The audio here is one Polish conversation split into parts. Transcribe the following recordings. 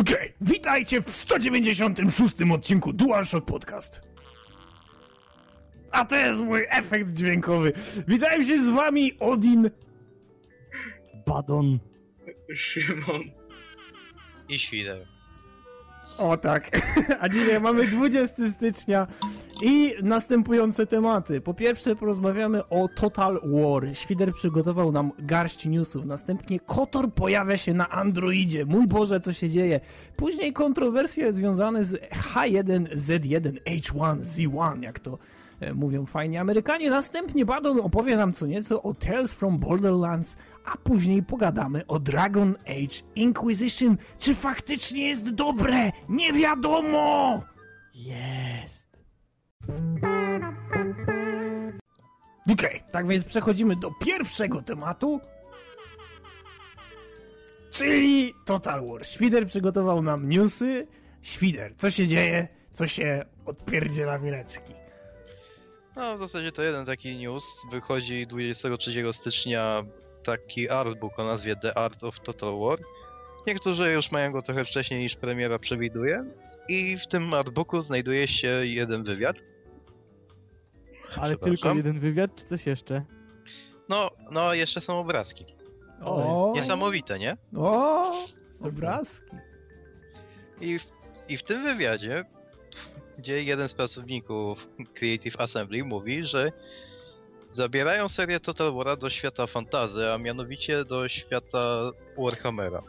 Okej, witajcie w 196 odcinku DualShock Podcast. A to jest mój efekt dźwiękowy. Witam się z wami, Odin. Badon. Szymon. I świder. O tak. A dzisiaj mamy 20 stycznia i następujące tematy. Po pierwsze porozmawiamy o Total War. Świder przygotował nam garść newsów. Następnie Kotor pojawia się na Androidzie. Mój Boże, co się dzieje? Później kontrowersje związane z H1Z1, H1, Z1, jak to e, mówią fajnie Amerykanie. Następnie Badon opowie nam co nieco o Tales from Borderlands, a później pogadamy o Dragon Age Inquisition. Czy faktycznie jest dobre? Nie wiadomo! Jest. Okej, tak więc przechodzimy do pierwszego tematu. Czyli Total War. Świder przygotował nam newsy. Świder, co się dzieje? Co się odpierdziela mileczki? No w zasadzie to jeden taki news. Wychodzi 23 stycznia taki artbook o nazwie The Art of Total War. Niektórzy już mają go trochę wcześniej niż premiera przewiduje. I w tym artbooku znajduje się jeden wywiad. Ale tylko jeden wywiad, czy coś jeszcze? No, no jeszcze są obrazki. O, Niesamowite, nie? o, obrazki. I w, I w tym wywiadzie, gdzie jeden z pracowników Creative Assembly mówi, że zabierają serię Total War'a do świata fantazy, a mianowicie do świata Warhammera.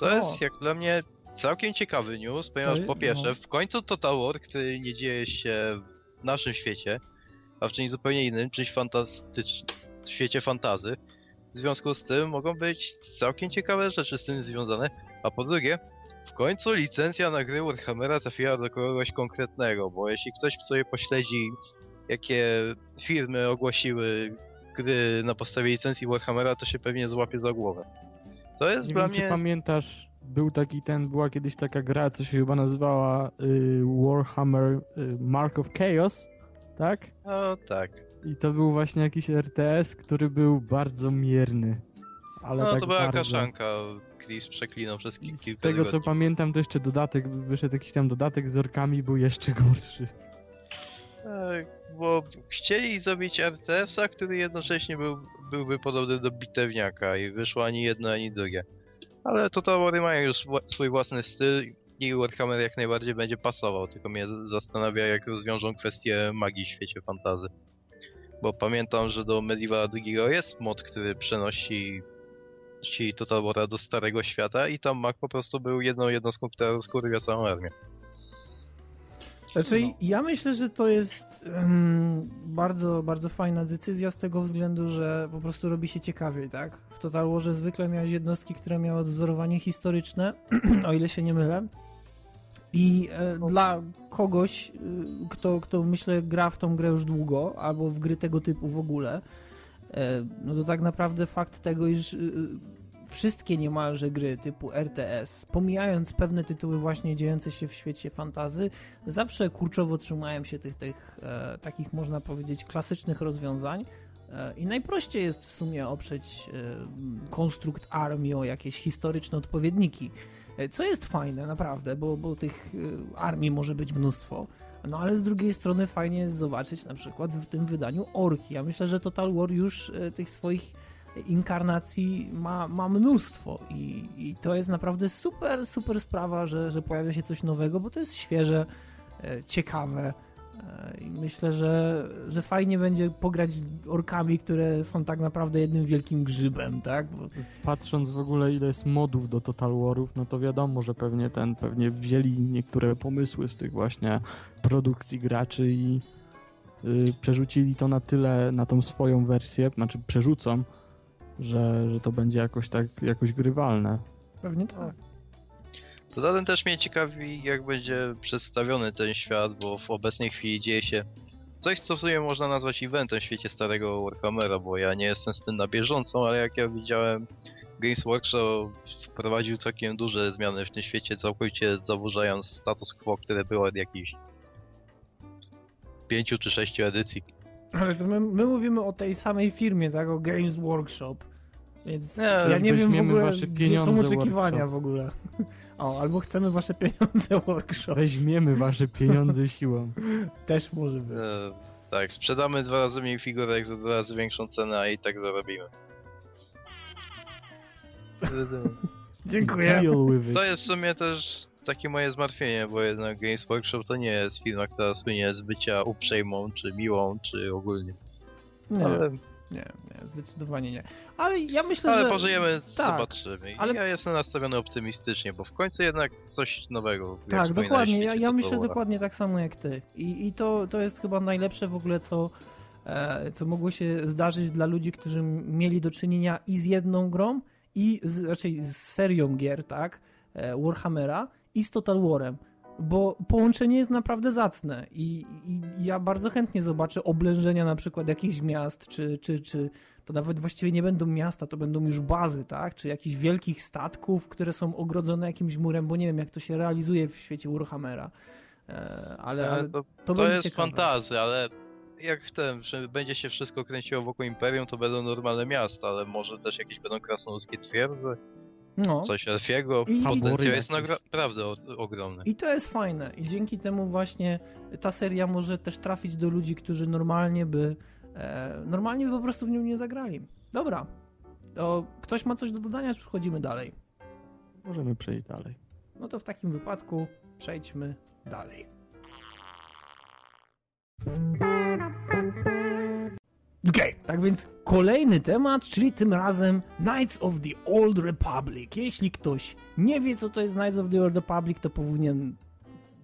To O. jest jak dla mnie całkiem ciekawy news, ponieważ po pierwsze, no. w końcu Total War, który nie dzieje się w naszym świecie, a w czymś zupełnie innym, czymś fantastycznym, w świecie fantazy. W związku z tym mogą być całkiem ciekawe rzeczy z tym związane. A po drugie, w końcu licencja na gry Warhammera trafiła do kogoś konkretnego, bo jeśli ktoś sobie pośledzi, jakie firmy ogłosiły gry na podstawie licencji Warhammera, to się pewnie złapie za głowę. To jest Nie dla wiem, mnie... czy pamiętasz, był taki ten, była kiedyś taka gra, co się chyba nazywała y, Warhammer y, Mark of Chaos, tak? No tak. I to był właśnie jakiś RTS, który był bardzo mierny. Ale No tak to była bardzo. kaszanka. Chris przeklinał przez ki- I Z kilka tego co pamiętam, to jeszcze dodatek, wyszedł jakiś tam dodatek z orkami, był jeszcze gorszy. Tak, bo chcieli zrobić RTS-a, który jednocześnie był, byłby podobny do bitewniaka i wyszło ani jedno, ani drugie. Ale Total War'y mają już swój własny styl i Warhammer jak najbardziej będzie pasował, tylko mnie zastanawia jak rozwiążą kwestię magii w świecie fantazy. Bo pamiętam, że do Medieval II jest mod, który przenosi ci Total War'a do Starego Świata i tam mag po prostu był jedną jednostką, która rozkurwia całą armię. Znaczy, No. ja myślę, że to jest em, bardzo, bardzo fajna decyzja z tego względu, że po prostu robi się ciekawiej, tak? W Total Warze zwykle miałeś jednostki, które miały odwzorowanie historyczne, o ile się nie mylę. I e, dla kogoś, y, kto, kto myślę gra w tą grę już długo, albo w gry tego typu w ogóle, e, no to tak naprawdę fakt tego, iż y, wszystkie niemalże gry typu RTS, pomijając pewne tytuły właśnie dziejące się w świecie fantazy, zawsze kurczowo trzymałem się tych, tych e, takich, można powiedzieć, klasycznych rozwiązań. E, I najprościej jest w sumie oprzeć e, konstrukt armii o jakieś historyczne odpowiedniki. E, co jest fajne, naprawdę, bo, bo tych e, armii może być mnóstwo. No ale z drugiej strony fajnie jest zobaczyć na przykład w tym wydaniu orki. Ja myślę, że Total War już e, tych swoich inkarnacji ma, ma mnóstwo i, i to jest naprawdę super, super sprawa, że, że pojawia się coś nowego, bo to jest świeże, ciekawe i myślę, że, że fajnie będzie pograć orkami, które są tak naprawdę jednym wielkim grzybem, tak? Bo, Patrząc w ogóle ile jest modów do Total Warów, no to wiadomo, że pewnie ten, pewnie wzięli niektóre pomysły z tych właśnie produkcji graczy i y, przerzucili to na tyle, na tą swoją wersję, znaczy przerzucą, że, że to będzie jakoś tak, jakoś grywalne. pewnie tak. Poza tym też mnie ciekawi, jak będzie przedstawiony ten świat, bo w obecnej chwili dzieje się coś, co w sumie można nazwać eventem w świecie starego Warhammera, bo ja nie jestem z tym na bieżąco, ale jak ja widziałem, Games Workshop wprowadził całkiem duże zmiany w tym świecie, całkowicie zaburzając status quo, które było od jakichś pięciu czy sześciu edycji. Ale to my, my mówimy o tej samej firmie, tak? O Games Workshop. Więc Nie, ja nie wiem w ogóle, gdzie są oczekiwania workshop. w ogóle. O, albo chcemy wasze pieniądze workshop. Weźmiemy wasze pieniądze siłą. Też może być. E, tak, sprzedamy dwa razy mniej figurek za dwa razy większą cenę, a i tak zarobimy. Dziękuję. Deal with it. To jest w sumie też takie moje zmartwienie, bo jednak Games Workshop to nie jest firma, która słynie z bycia uprzejmą, czy miłą, czy ogólnie. Nie, Ale, nie, nie, zdecydowanie nie. Ale ja myślę, ale że... pożyjemy, tak, zobaczymy. I ale- Ja jestem nastawiony optymistycznie, bo w końcu jednak coś nowego. Tak, dokładnie. Ja, ja myślę dokładnie tak samo jak ty. I, i to, to jest chyba najlepsze w ogóle, co, e, co mogło się zdarzyć dla ludzi, którzy mieli do czynienia i z jedną grą, i z, raczej z serią gier, tak? E, Warhammera i z Total Warem. Bo połączenie jest naprawdę zacne i, i ja bardzo chętnie zobaczę oblężenia na przykład jakichś miast, czy, czy, czy to nawet właściwie nie będą miasta, to będą już bazy, tak? Czy jakichś wielkich statków, które są ogrodzone jakimś murem, bo nie wiem, jak to się realizuje w świecie Warhammera. E, ale, ale Ale to, to, to jest ciekawe. fantazja, ale jak ten, że będzie się wszystko kręciło wokół Imperium, to będą normalne miasta, ale może też jakieś będą krasnoludzkie twierdze, No. coś elfiego. I- Potencjał jest naprawdę ogromny. I to jest fajne. I dzięki temu właśnie ta seria może też trafić do ludzi, którzy normalnie by e, normalnie by po prostu w nią nie zagrali. Dobra. O, ktoś ma coś do dodania, czy przechodzimy dalej? Możemy przejść dalej. No to w takim wypadku przejdźmy dalej. Okej, tak więc kolejny temat, czyli tym razem Knights of the Old Republic. Jeśli ktoś nie wie, co to jest Knights of the Old Republic, to powinien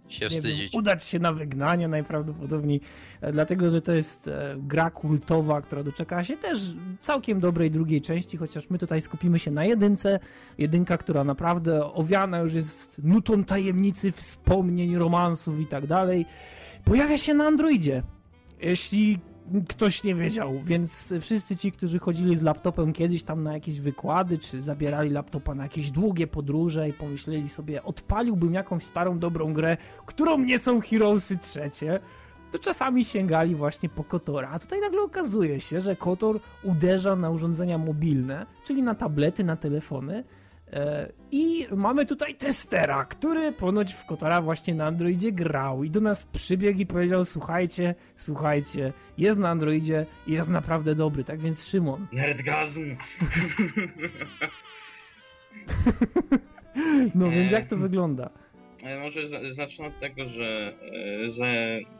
Się nie wiem, wstydzić. udać się na wygnanie najprawdopodobniej, e, dlatego że to jest e, gra kultowa, która doczekała się też całkiem dobrej drugiej części, chociaż my tutaj skupimy się na jedynce. Jedynka, która naprawdę owiana już jest nutą tajemnicy, wspomnień, romansów i tak dalej. Pojawia się na Androidzie. Jeśli ktoś nie wiedział, więc wszyscy ci, którzy chodzili z laptopem kiedyś tam na jakieś wykłady, czy zabierali laptopa na jakieś długie podróże i pomyśleli sobie, odpaliłbym jakąś starą, dobrą grę, którą nie są Heroesy trzecie, to czasami sięgali właśnie po Kotora. A tutaj nagle okazuje się, że Kotor uderza na urządzenia mobilne, czyli na tablety, na telefony. E, I mamy tutaj testera, który ponoć w Kotora właśnie na Androidzie grał i do nas przybiegł i powiedział: Słuchajcie, słuchajcie, jest na Androidzie i jest naprawdę dobry. Tak więc, Szymon, Nerdgazm! no więc jak to wygląda? E, Może za- zacznę od tego, że e, za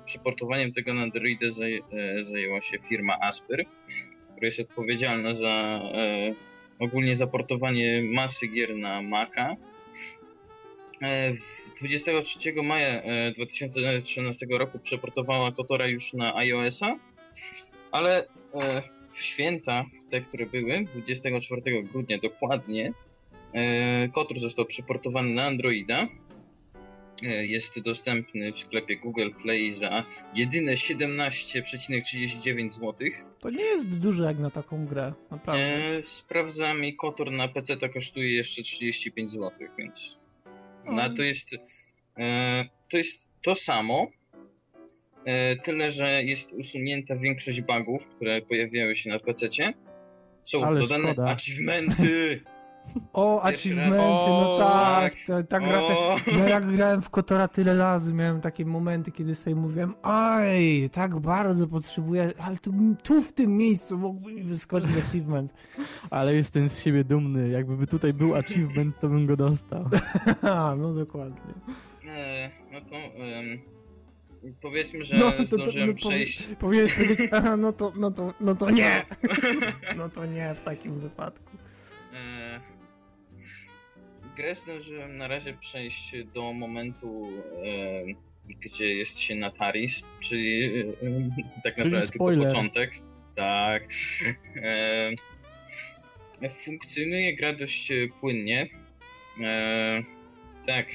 przeportowaniem tego na Androida zaj, zajęła się firma Asper, która jest odpowiedzialna za e, ogólnie za portowanie masy gier na Maca. E, w- 23 maja e, 2013 roku przeportowała Kotora już na iOS-a, ale e, w święta, te, które były, 24 grudnia dokładnie, e, Kotor został przeportowany na Androida. E, Jest dostępny w sklepie Google Play za jedyne 17,39 zł. To nie jest dużo jak na taką grę, naprawdę. E, sprawdzam i Kotor na PC to kosztuje jeszcze 35 zł, więc O. na to jest e, to jest to samo. E, tyle, że jest usunięta większość bugów, które pojawiały się na PC. Są Ale dodane szkoda. achievementy. O, achievementy, no tak, ta, ta gra, te, Ja jak grałem w Kotora tyle razy, miałem takie momenty, kiedy sobie mówiłem, aj, tak bardzo potrzebuję, ale tu, tu w tym miejscu mógłby mi wyskoczyć achievement. Ale jestem z siebie dumny. Jakby tutaj był achievement, to bym go dostał. No dokładnie. e, no to em, powiedzmy, że No, to- to- zdążyłem no, przejść. Aha, no to, no to, no to nie, no to nie w takim wypadku. Grę zdążyłem na razie przejść do momentu, e, gdzie jest się na Taris, czyli e, tak Czyli naprawdę tylko spoiler. początek. Tak. E, funkcjonuje gra dość płynnie. Tak.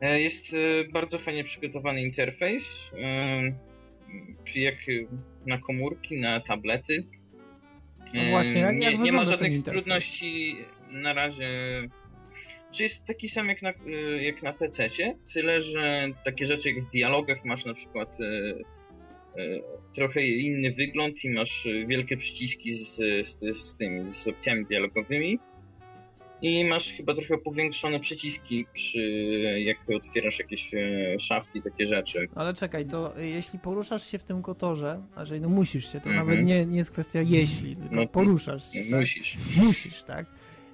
E, jest e, bardzo fajnie przygotowany interfejs. Jak na komórki, na tablety. No właśnie, jak- nie, jak nie ma żadnych trudności na razie. Czy jest taki sam jak na, y, jak na PC, tyle że takie rzeczy jak w dialogach masz na przykład y, trochę inny wygląd i masz e, wielkie przyciski z, z, z tymi, z opcjami dialogowymi. I masz chyba trochę powiększone przyciski przy jak otwierasz jakieś e, szafki, takie rzeczy. Ale czekaj, to jeśli poruszasz się w tym kotorze, a że no musisz się, to Mhm. nawet nie, nie jest kwestia jeśli, tylko No poruszasz się. tak? Musisz. Musisz, tak?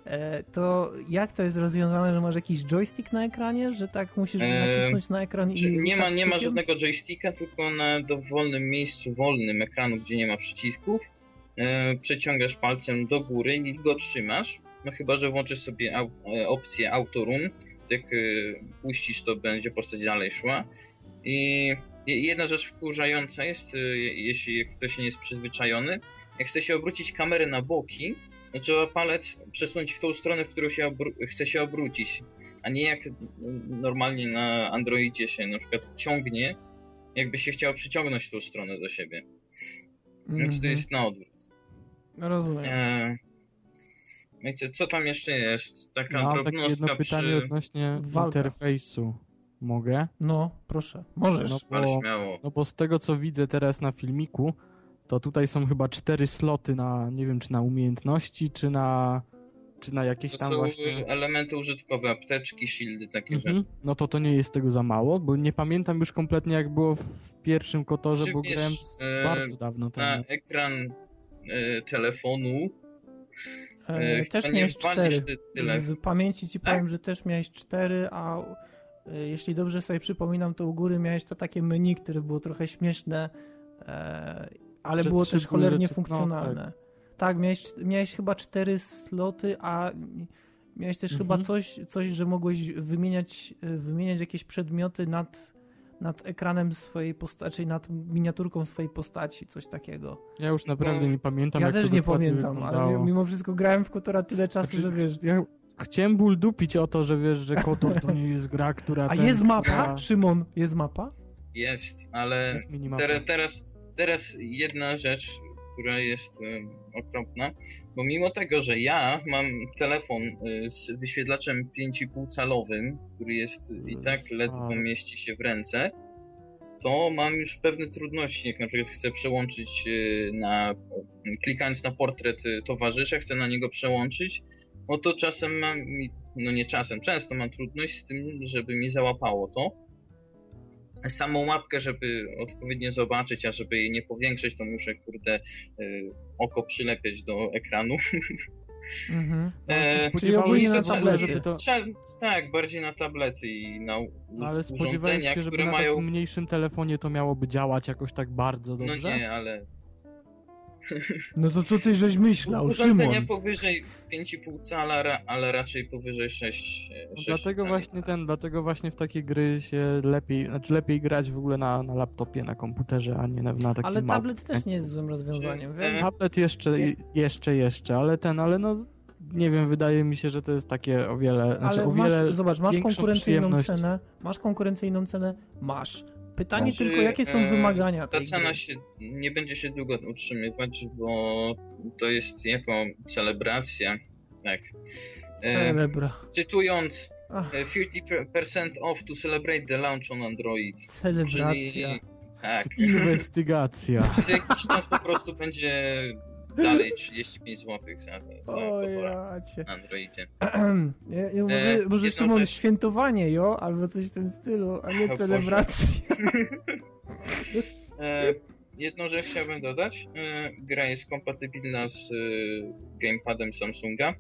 E, to jak to jest rozwiązane, że masz jakiś joystick na ekranie, że tak musisz Eee, nacisnąć na ekran i nie ma, nie ma żadnego joysticka, tylko na dowolnym miejscu wolnym ekranu, gdzie nie ma przycisków, e, przeciągasz palcem do góry i go trzymasz. No chyba, że włączysz sobie au, e, opcję Auto Run, jak e, puścisz, to będzie postać dalej szła. I je- jedna rzecz wkurzająca jest, e, jeśli ktoś nie jest przyzwyczajony, jak chce się obrócić kamerę na boki, trzeba palec przesunąć w tą stronę, w którą się chce się obrócić a nie jak normalnie na Androidzie się na przykład ciągnie, jakby się chciał przyciągnąć tą stronę do siebie. Więc to Mhm. jest na odwrót. Rozumiem. E, wiecie, co tam jeszcze jest? Taka mam takie drobnostka jedno pytanie przy... odnośnie Walka. interfejsu. Mogę? No, proszę. Możesz. No Ale bo, śmiało. no bo z tego co widzę teraz na filmiku, to tutaj są chyba cztery sloty na, nie wiem czy na umiejętności, czy na, czy na jakieś To tam są właśnie... elementy użytkowe, apteczki, shieldy, takie Mhm. rzeczy. No to to nie jest tego za mało, bo nie pamiętam już kompletnie jak było w pierwszym kotorze, Czy bo wiesz, grałem z e, bardzo dawno Na temu. ekran e, telefonu E, e, też miałeś cztery. Z pamięci ci Tak? powiem, że też miałeś cztery, a e, jeśli dobrze sobie przypominam, to u góry miałeś to takie menu, które było trochę śmieszne, e, ale Że było też cholernie rzeczy- no, funkcjonalne. tak, miałeś, miałeś chyba cztery sloty, a miałeś też Mhm. chyba coś, coś, że mogłeś wymieniać, wymieniać jakieś przedmioty nad, nad ekranem swojej postaci, nad miniaturką swojej postaci, coś takiego. Ja już naprawdę No, nie pamiętam ja jak też to nie pamiętam, ale wyglądało. mimo wszystko grałem w Kotora tyle czasu, Znaczy, że wiesz... Ja chciałem ból dupić o to, że wiesz, że Kotor to nie jest gra, która... A ten, jest mapa? która- Szymon, jest mapa? Jest, ale Jest. Teraz, teraz, jedna rzecz, która jest em, okropna, bo mimo tego, że ja mam telefon y, z wyświetlaczem 5,5 calowym, który jest i tak ledwo mieści się w ręce, to mam już pewne trudności, jak na przykład chcę przełączyć y, na, klikając na portret towarzysza, chcę na niego przełączyć, no to czasem mam, no nie czasem, często mam trudność z tym, żeby mi załapało to samą mapkę, żeby odpowiednio zobaczyć, a żeby jej nie powiększyć, to muszę, kurde, y, oko przylepiać do ekranu. Mhm. E, ogólnie się, na tablety. żeby to... Trzeba, tak, bardziej na tablety i na u- Ale urządzenia, się, które na mają... takim mniejszym telefonie to miałoby działać jakoś tak bardzo No dobrze. nie, ale No to co ty żeś myślał, urządzenia Szymon? powyżej 5,5 cala, ale raczej powyżej 6, No 6 dlatego cali. właśnie ten, dlatego właśnie w takie gry się lepiej, znaczy lepiej grać w ogóle na, na laptopie, na komputerze, a nie na, na takim Ale małym. tablet też nie jest złym rozwiązaniem, Czy- e, Tablet jeszcze, Jest. jeszcze, jeszcze, ale ten, ale no nie wiem, wydaje mi się, że to jest takie o wiele, znaczy Ale o wiele masz, zobacz, masz konkurencyjną cenę, masz konkurencyjną cenę, masz. Pytanie Znaczy, tylko, jakie są e, wymagania Ta tej cena gry? się nie będzie się długo utrzymywać, bo to jest jako celebracja. Tak. E, Celebra. cytując Ach, e, 50% off to celebrate the launch on Android. celebracja. Czyli tak. Inwestygacja. Za jakiś czas po prostu będzie dalej 35 zł za, za na Androidzie. Ja, ja może, E, może Szymon, rzecz. świętowanie, jo? Albo coś w tym stylu, a nie celebracja. E, jedną rzecz chciałbym dodać. E, gra jest kompatybilna z e, gamepadem Samsunga.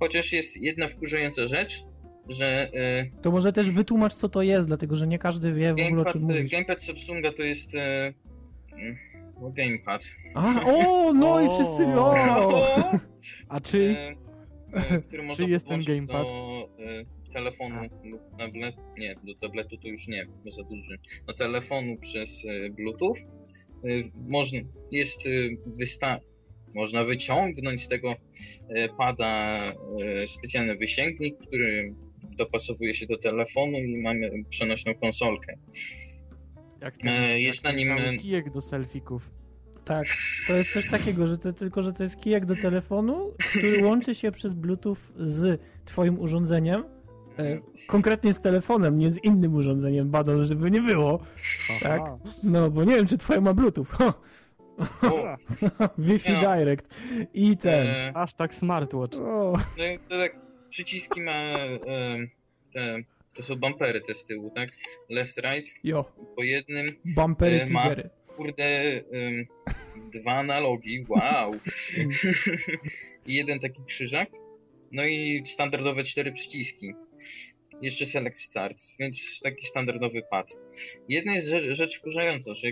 Chociaż jest jedna wkurzająca rzecz, że e, To może też wytłumacz, co to jest, dlatego że nie każdy wie w ogóle, o gamepad, czym mówisz. gamepad Samsunga to jest e, mm, no, gamepad. A, o, no i O. wszyscy o! A czy E, e, który można jest ten podłączyć gamepad? do e, telefonu lub tablet, nie, do tabletu to już nie, bo za duży. Do telefonu przez e, Bluetooth. E, można, jest e, wysta można wyciągnąć z tego e, pada e, specjalny wysięgnik, który dopasowuje się do telefonu i mamy przenośną konsolkę. Jak ten, E, jak jest na nim, e, kijek do selfików. Tak, to jest coś takiego, że to, tylko, że to jest kijek do telefonu, który łączy się przez Bluetooth z twoim urządzeniem E, konkretnie z telefonem, nie z innym urządzeniem Badon, żeby nie było. Tak? Aha. No, bo nie wiem, czy twoje ma Bluetooth. Wi-Fi no. Direct. I ten. e, Aż tak smartwatch. O, no to tak, przyciski ma e, te, to są bumpery te z tyłu, tak? Left, right, jo, po jednym, bumpery, E, ma- tigery. kurde, dwa analogi, wow. I jeden taki krzyżak, no i standardowe cztery przyciski. Jeszcze Select Start, więc taki standardowy pad. Jedna jest rzecz, rzecz wkurzająca, że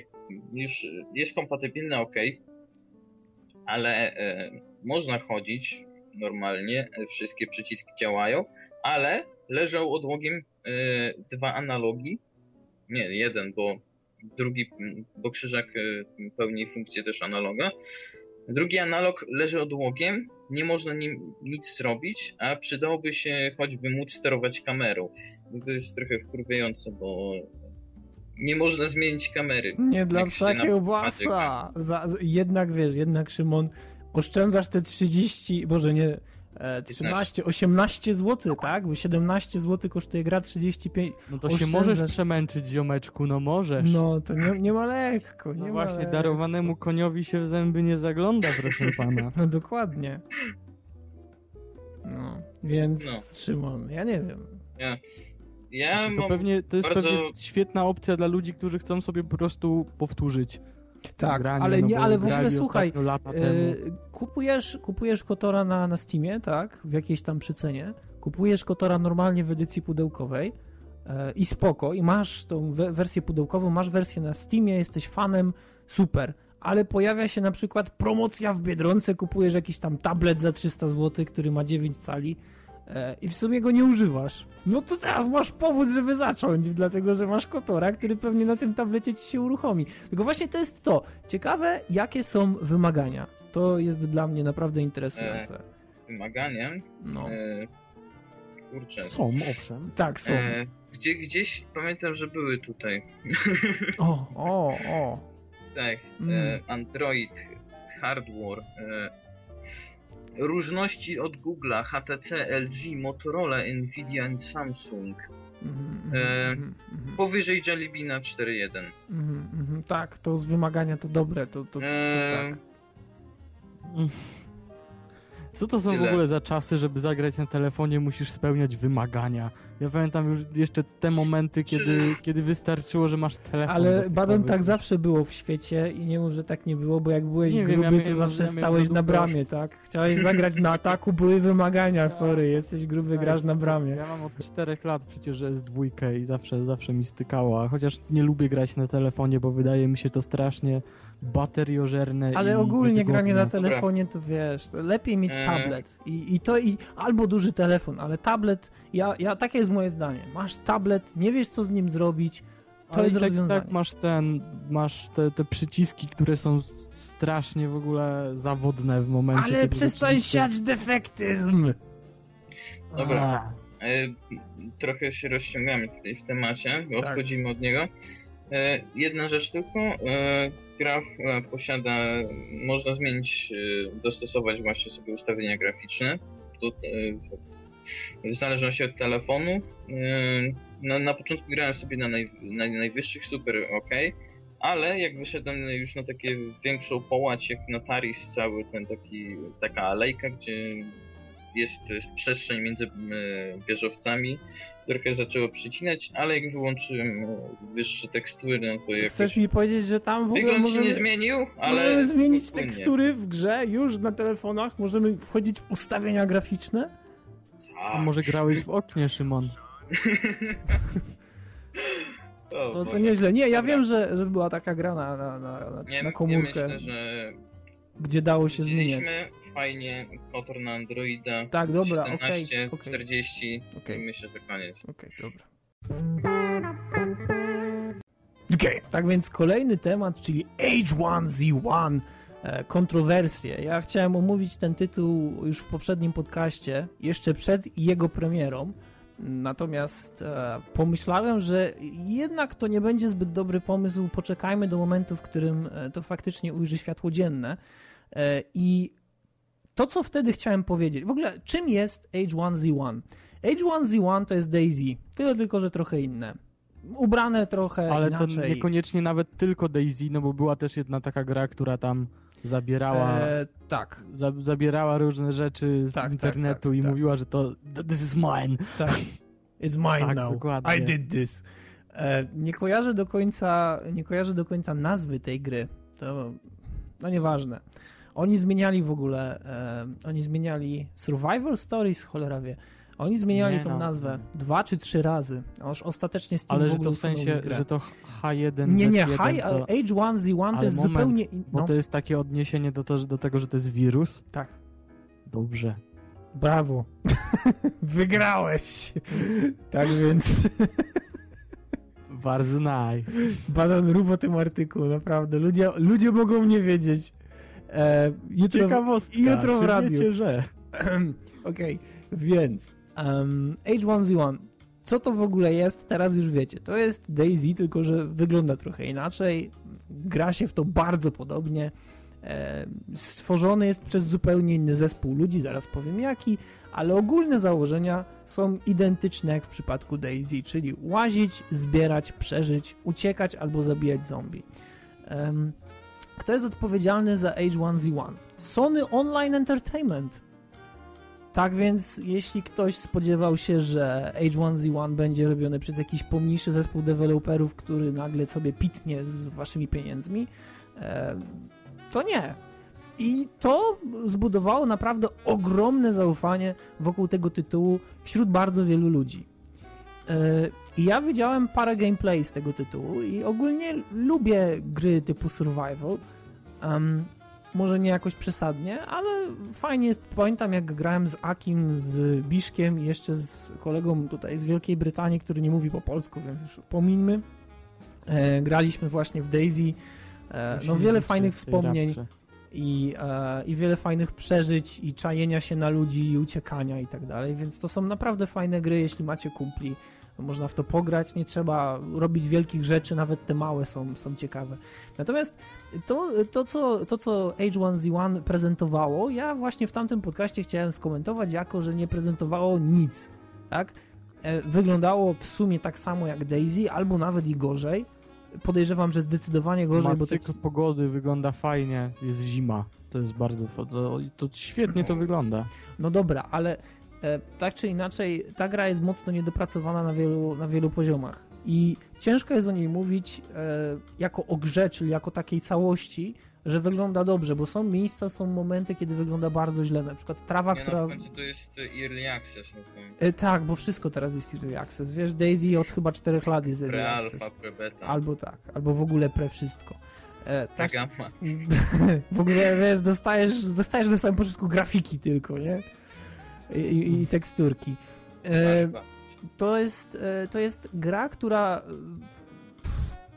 już jest kompatybilny ok, ale e, można chodzić normalnie, e, wszystkie przyciski działają, ale leżą odłogiem e, dwa analogi, nie, jeden, bo drugi, bo krzyżak e, pełni funkcję też analoga. Drugi analog leży odłogiem, nie można nim nic zrobić, a przydałoby się choćby móc sterować kamerą. I to jest trochę wkurwiające, bo nie można zmienić kamery. Nie dla psa na- kiełbasa. Za, jednak wiesz, jednak Szymon, oszczędzasz te 30, boże nie, 13, 18 zł, tak? Bo 17 zł kosztuje gra 35. No to się Oszczędzasz. możesz przemęczyć, ziomeczku, no możesz. No to nie, nie ma lekko, nie No ma właśnie, lekko. darowanemu koniowi się w zęby nie zagląda, proszę pana. No dokładnie. No, więc No. Szymon, ja nie wiem. Ja To mam pewnie, to jest bardzo- pewnie świetna opcja dla ludzi, którzy chcą sobie po prostu powtórzyć Tak, granie, ale no nie, ale w ogóle słuchaj, e, kupujesz, kupujesz Kotora na, na Steamie, tak? W jakiejś tam przycenie. Kupujesz Kotora normalnie w edycji pudełkowej e, i spoko, i masz tą we wersję pudełkową, masz wersję na Steamie, jesteś fanem, super. Ale pojawia się na przykład promocja w Biedronce, kupujesz jakiś tam tablet za 300 zł, który ma 9 cali i w sumie go nie używasz. No to teraz masz powód, żeby zacząć, dlatego że masz Kotora, który pewnie na tym tablecie ci się uruchomi. Tylko właśnie to jest to. Ciekawe, jakie są wymagania. To jest dla mnie naprawdę interesujące. wymaganiem. No. E, kurczę. Są, owszem. Tak, są. E, gdzie, gdzieś pamiętam, że były tutaj. O, o, o. Tak, Mm. e, Android, hardware, e, różności od Google'a, HTC, LG, Motorola, Nvidia i Samsung. E, mhm, Powyżej Jelly Beana 4.1. mhm, mhm. Tak, to z wymagania to dobre, to, to, to E, tak. Co to są w Tyle. ogóle za czasy, żeby zagrać na telefonie, musisz spełniać wymagania. Ja pamiętam już jeszcze te momenty, kiedy, kiedy wystarczyło, że masz telefon. Ale. Badon tak zawsze było w świecie i nie mów, że tak nie było, bo jak byłeś Nie wiem, gruby, ja to zawsze ja stałeś na bramie, tak? Chciałeś zagrać na ataku, były wymagania, sorry, jesteś gruby, grasz na bramie. Ja mam od czterech lat przecież jest dwójkę i zawsze, zawsze mi stykała. Chociaż nie lubię grać na telefonie, bo wydaje mi się to strasznie bateriożerne. Ale ogólnie granie na telefonie to wiesz, to lepiej mieć Eee. tablet. I, I to i albo duży telefon, ale tablet, ja, ja takie jest moje zdanie. Masz tablet, nie wiesz co z nim zrobić, to Ale jest tak, rozwiązanie. tak masz ten, masz te, te przyciski, które są strasznie w ogóle zawodne w momencie, ale przestań rzeczywiście- siać defektyzm! Dobra. A, e, trochę się rozciągamy tutaj w temacie, bo Tak. odchodzimy od niego. E, jedna rzecz tylko, e, gra e, posiada, można zmienić, dostosować właśnie sobie ustawienia graficzne. E, w- zależności od telefonu. Na, na początku grałem sobie na, naj, na najwyższych, super ok, ale jak wyszedłem już na takie większą połać, jak na Taris, cały ten taki, taka alejka, gdzie jest przestrzeń między wieżowcami, trochę zaczęło przycinać, ale jak wyłączyłem e, wyższe tekstury, no to jakoś... Chcesz mi powiedzieć, że tam w ogóle Wygląd się możemy, nie zmienił, ale... możemy zmienić tekstury w grze już na telefonach? Możemy wchodzić w ustawienia graficzne? A może grałeś w oknie, Szymon? To, to nieźle. Nie, ja Dobra. wiem, że, że była taka gra na, na, na, na, Nie, na nie komórkę, myślę, że gdzie dało się zmieniać. fajnie Kotor na Androida. Tak, dobra, okej, 17, okej. 40 Okej. i myślę, że koniec. Okej, dobra. Okej, tak więc kolejny temat, czyli H1Z1, e, kontrowersje. Ja chciałem omówić ten tytuł już w poprzednim podcaście, jeszcze przed jego premierą, natomiast e, pomyślałem, że jednak to nie będzie zbyt dobry pomysł, poczekajmy do momentu, w którym e, to faktycznie ujrzy światło dzienne e, i to, co wtedy chciałem powiedzieć, w ogóle czym jest H1Z1? H1Z1 to jest Daisy, tyle tylko, że trochę inne. Ubrane trochę Ale inaczej. to niekoniecznie nawet tylko Daisy, no bo była też jedna taka gra, która tam zabierała, E, tak, za, zabierała różne rzeczy z Tak, tak, internetu tak, i tak. mówiła, że to this is mine. tak. It's mine Tak, now. dokładnie. I did this. E, nie kojarzę do końca, nie kojarzę do końca nazwy tej gry. To, no nieważne. Oni zmieniali w ogóle, e, oni zmieniali Survival Stories, cholera wie. Oni zmieniali Nie tą no. nazwę dwa czy trzy razy. Aż ostatecznie Steam Ale w że ogóle to w sensie, że to H1, Nie, nie, Z1 High, to, H1Z1 to jest moment, zupełnie in... bo no, to jest takie odniesienie do, to, do tego, że to jest wirus. Tak, Dobrze. brawo. Wygrałeś. tak więc Bardzo nice. Badan rób o tym artykuł, naprawdę. Ludzie, ludzie mogą nie wiedzieć. E, jutro, Ciekawostka. jutro w radiu. Wiecie, że... Okej, więc um, H1Z1. Co to w ogóle jest? Teraz już wiecie. To jest Daisy, tylko że wygląda trochę inaczej. Gra się w to bardzo podobnie. E, stworzony jest przez zupełnie inny zespół ludzi, zaraz powiem jaki, ale ogólne założenia są identyczne jak w przypadku Daisy, czyli łazić, zbierać, przeżyć, uciekać albo zabijać zombie. Kto jest odpowiedzialny za H1Z1? Sony Online Entertainment. Tak więc, jeśli ktoś spodziewał się, że H1Z1 będzie robiony przez jakiś pomniejszy zespół deweloperów, który nagle sobie pitnie z waszymi pieniędzmi, e, to nie. I to zbudowało naprawdę ogromne zaufanie wokół tego tytułu wśród bardzo wielu ludzi. E, I ja widziałem parę gameplay z tego tytułu i ogólnie lubię gry typu survival. Może nie jakoś przesadnie, ale fajnie jest. Pamiętam jak grałem z Akim, z Biszkiem i jeszcze z kolegą tutaj z Wielkiej Brytanii, który nie mówi po polsku, więc już pomińmy. E, graliśmy właśnie w Daisy. E, no wiele fajnych wspomnień i, e, i wiele fajnych przeżyć i czajenia się na ludzi i uciekania i tak dalej, więc to są naprawdę fajne gry, jeśli macie kumpli. Można w to pograć, nie trzeba robić wielkich rzeczy, nawet te małe są, są ciekawe. Natomiast to, to, co, to, co H1Z1 prezentowało, ja właśnie w tamtym podcaście chciałem skomentować, jako że nie prezentowało nic, tak? E, Wyglądało w sumie tak samo jak Daisy, albo nawet i gorzej. Podejrzewam, że zdecydowanie gorzej, bo to, cykl pogody wygląda fajnie, jest zima. To jest bardzo... To, to świetnie to wygląda. No dobra, ale e, tak czy inaczej, ta gra jest mocno niedopracowana na wielu, na wielu poziomach. I ciężko jest o niej mówić e, jako o grze, czyli jako takiej całości, że wygląda dobrze, bo są miejsca, są momenty, kiedy wygląda bardzo źle. Na przykład trawa, Nie no, która. w końcu to jest Early Access, no to E, tak, bo wszystko teraz jest Early Access. Wiesz, Daisy od chyba 4 lat jest Early Access. pre-alpha, pre-beta, Albo tak, albo w ogóle pre wszystko. E, ta tak, gamma. w ogóle, wiesz, dostajesz, dostajesz na samym początku grafiki tylko, nie? I, i, i teksturki. E, to, jest, e, to jest gra, która e,